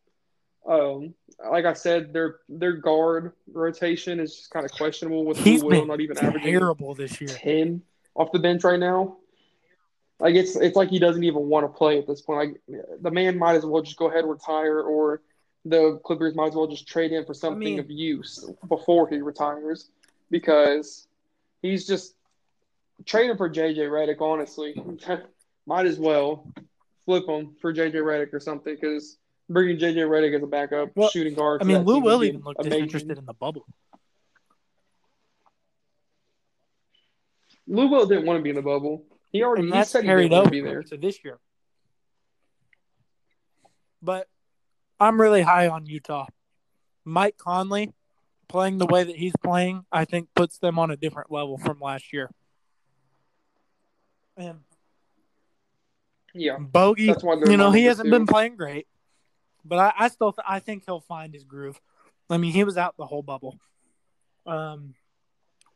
Um, like I said, their their guard rotation is just kind of questionable with He's Will not even averaging terrible this year. Ten off the bench right now. Like it's it's like he doesn't even want to play at this point. Like the man might as well just go ahead and retire, or the Clippers might as well just trade him for something I mean, of use before he retires, because he's just trading for JJ Redick. Honestly, might as well flip him for JJ Redick or something because bringing JJ Redick as a backup well, shooting guard. I mean, Lou Will even looked amazing. disinterested in the bubble. Lou Will didn't want to be in the bubble. He already and he said he didn't want to be there. To this year. But I'm really high on Utah. Mike Conley playing the way that he's playing, I think puts them on a different level from last year. And yeah, Bogey, you know, he hasn't been playing great. But I, I still th- I think he'll find his groove. I mean, he was out the whole bubble. Um,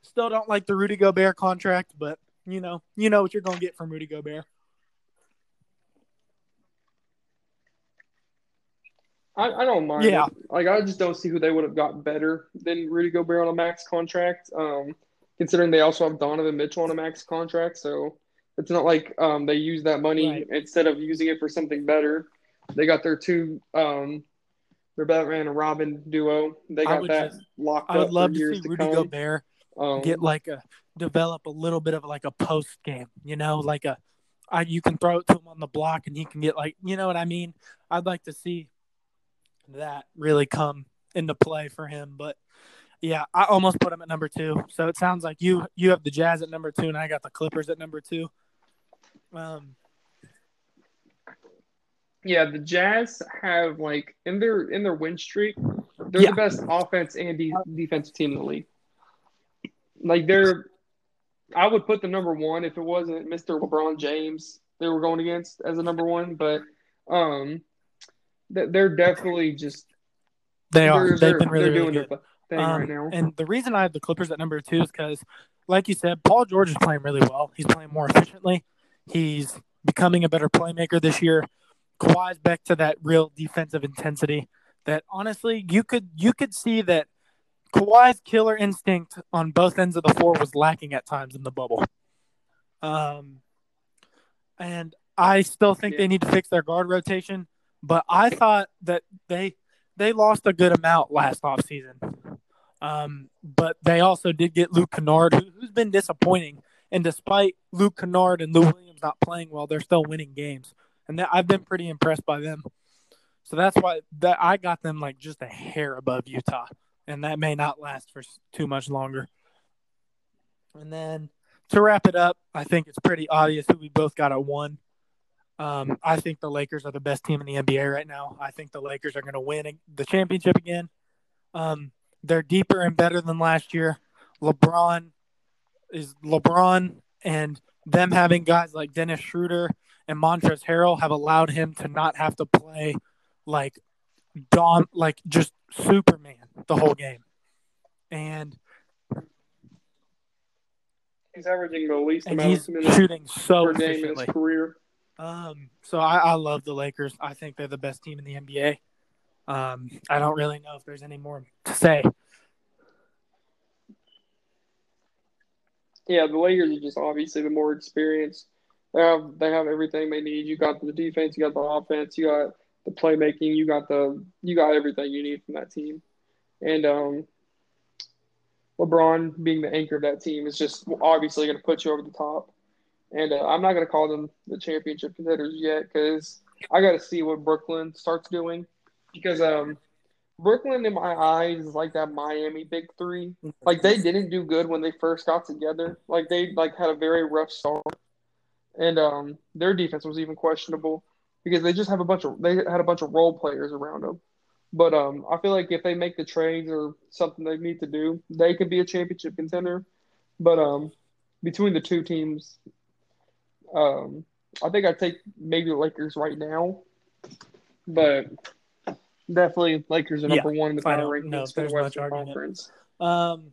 still don't like the Rudy Gobert contract, but you know, you know what you're gonna get from Rudy Gobert. I, I don't mind. Yeah. It. Like I just don't see who they would have got better than Rudy Gobert on a max contract. Um, considering they also have Donovan Mitchell on a max contract, so it's not like um they use that money right. instead of using it for something better. They got their two, um, their Batman and Robin duo. They got that just, locked up. I would love to see Rudy Gobert um, get like a develop a little bit of like a post game. You know, like a I, you can throw it to him on the block and he can get like you know what I mean. I'd like to see that really come into play for him, but yeah, I almost put him at number two. So it sounds like you you have the Jazz at number two, and I got the Clippers at number two. Um, yeah, the Jazz have like in their in their win streak, they're yeah. the best offense and de- defensive team in the league. like they're. I would put the number one if it wasn't Mr. LeBron James they were going against as a number one, but um, they're definitely just they are. They've they're, been really, they're really doing good. their thing Um, right now. And the reason I have the Clippers at number two is because, like you said, Paul George is playing really well. He's playing more efficiently. He's becoming a better playmaker this year. Kawhi's back to that real defensive intensity. That honestly, you could you could see that Kawhi's killer instinct on both ends of the floor was lacking at times in the bubble. Um, and I still think Yeah. they need to fix their guard rotation. But I thought that they they lost a good amount last offseason. Um, but they also did get Luke Kennard, who, who's been disappointing. And despite Luke Kennard and Lou Williams not playing well, they're still winning games. And that, I've been pretty impressed by them. So that's why that I got them like just a hair above Utah, and that may not last for too much longer. And then to wrap it up, I think it's pretty obvious who we both got at one. Um, I think the Lakers are the best team in the NBA right now. I think the Lakers are going to win the championship again. Um, they're deeper and better than last year. LeBron is LeBron, and them having guys like Dennis Schroeder and Montrezl Harrell have allowed him to not have to play like Don, like just Superman the whole game. And He's averaging the least amount of minutes shooting so per game in his career. Um, so I, I love the Lakers. I think they're the best team in the NBA. Um, I don't really know if there's any more to say. Yeah, the Lakers are just obviously the more experienced. They have they have everything they need. You got the defense, you got the offense, you got the playmaking, you got the you got everything you need from that team. And um, LeBron being the anchor of that team is just obviously going to put you over the top. And uh, I'm not going to call them the championship contenders yet because I got to see what Brooklyn starts doing because um, Brooklyn in my eyes is like that Miami big three like they didn't do good when they first got together. Like they like had a very rough start, and um, their defense was even questionable because they just have a bunch of they had a bunch of role players around them. But um, I feel like if they make the trades or something they need to do, they could be a championship contender. But um, between the two teams, um, I think I'd take maybe the Lakers right now, but definitely Lakers are number one in the I power don't rankings if for the Western. Conference. Um,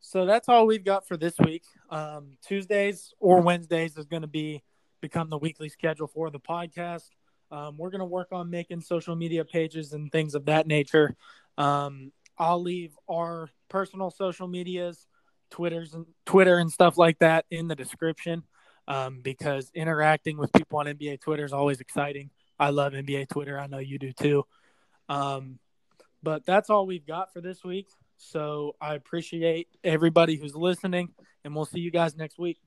so that's all we've got for this week. Um, Tuesdays or Wednesdays is going to be become the weekly schedule for the podcast. Um, we're going to work on making social media pages and things of that nature. Um, I'll leave our personal social medias, Twitter's and Twitter and stuff like that in the description um, because interacting with people on NBA Twitter is always exciting. I love NBA Twitter. I know you do too. Um, but that's all we've got for this week. So I appreciate everybody who's listening, and we'll see you guys next week.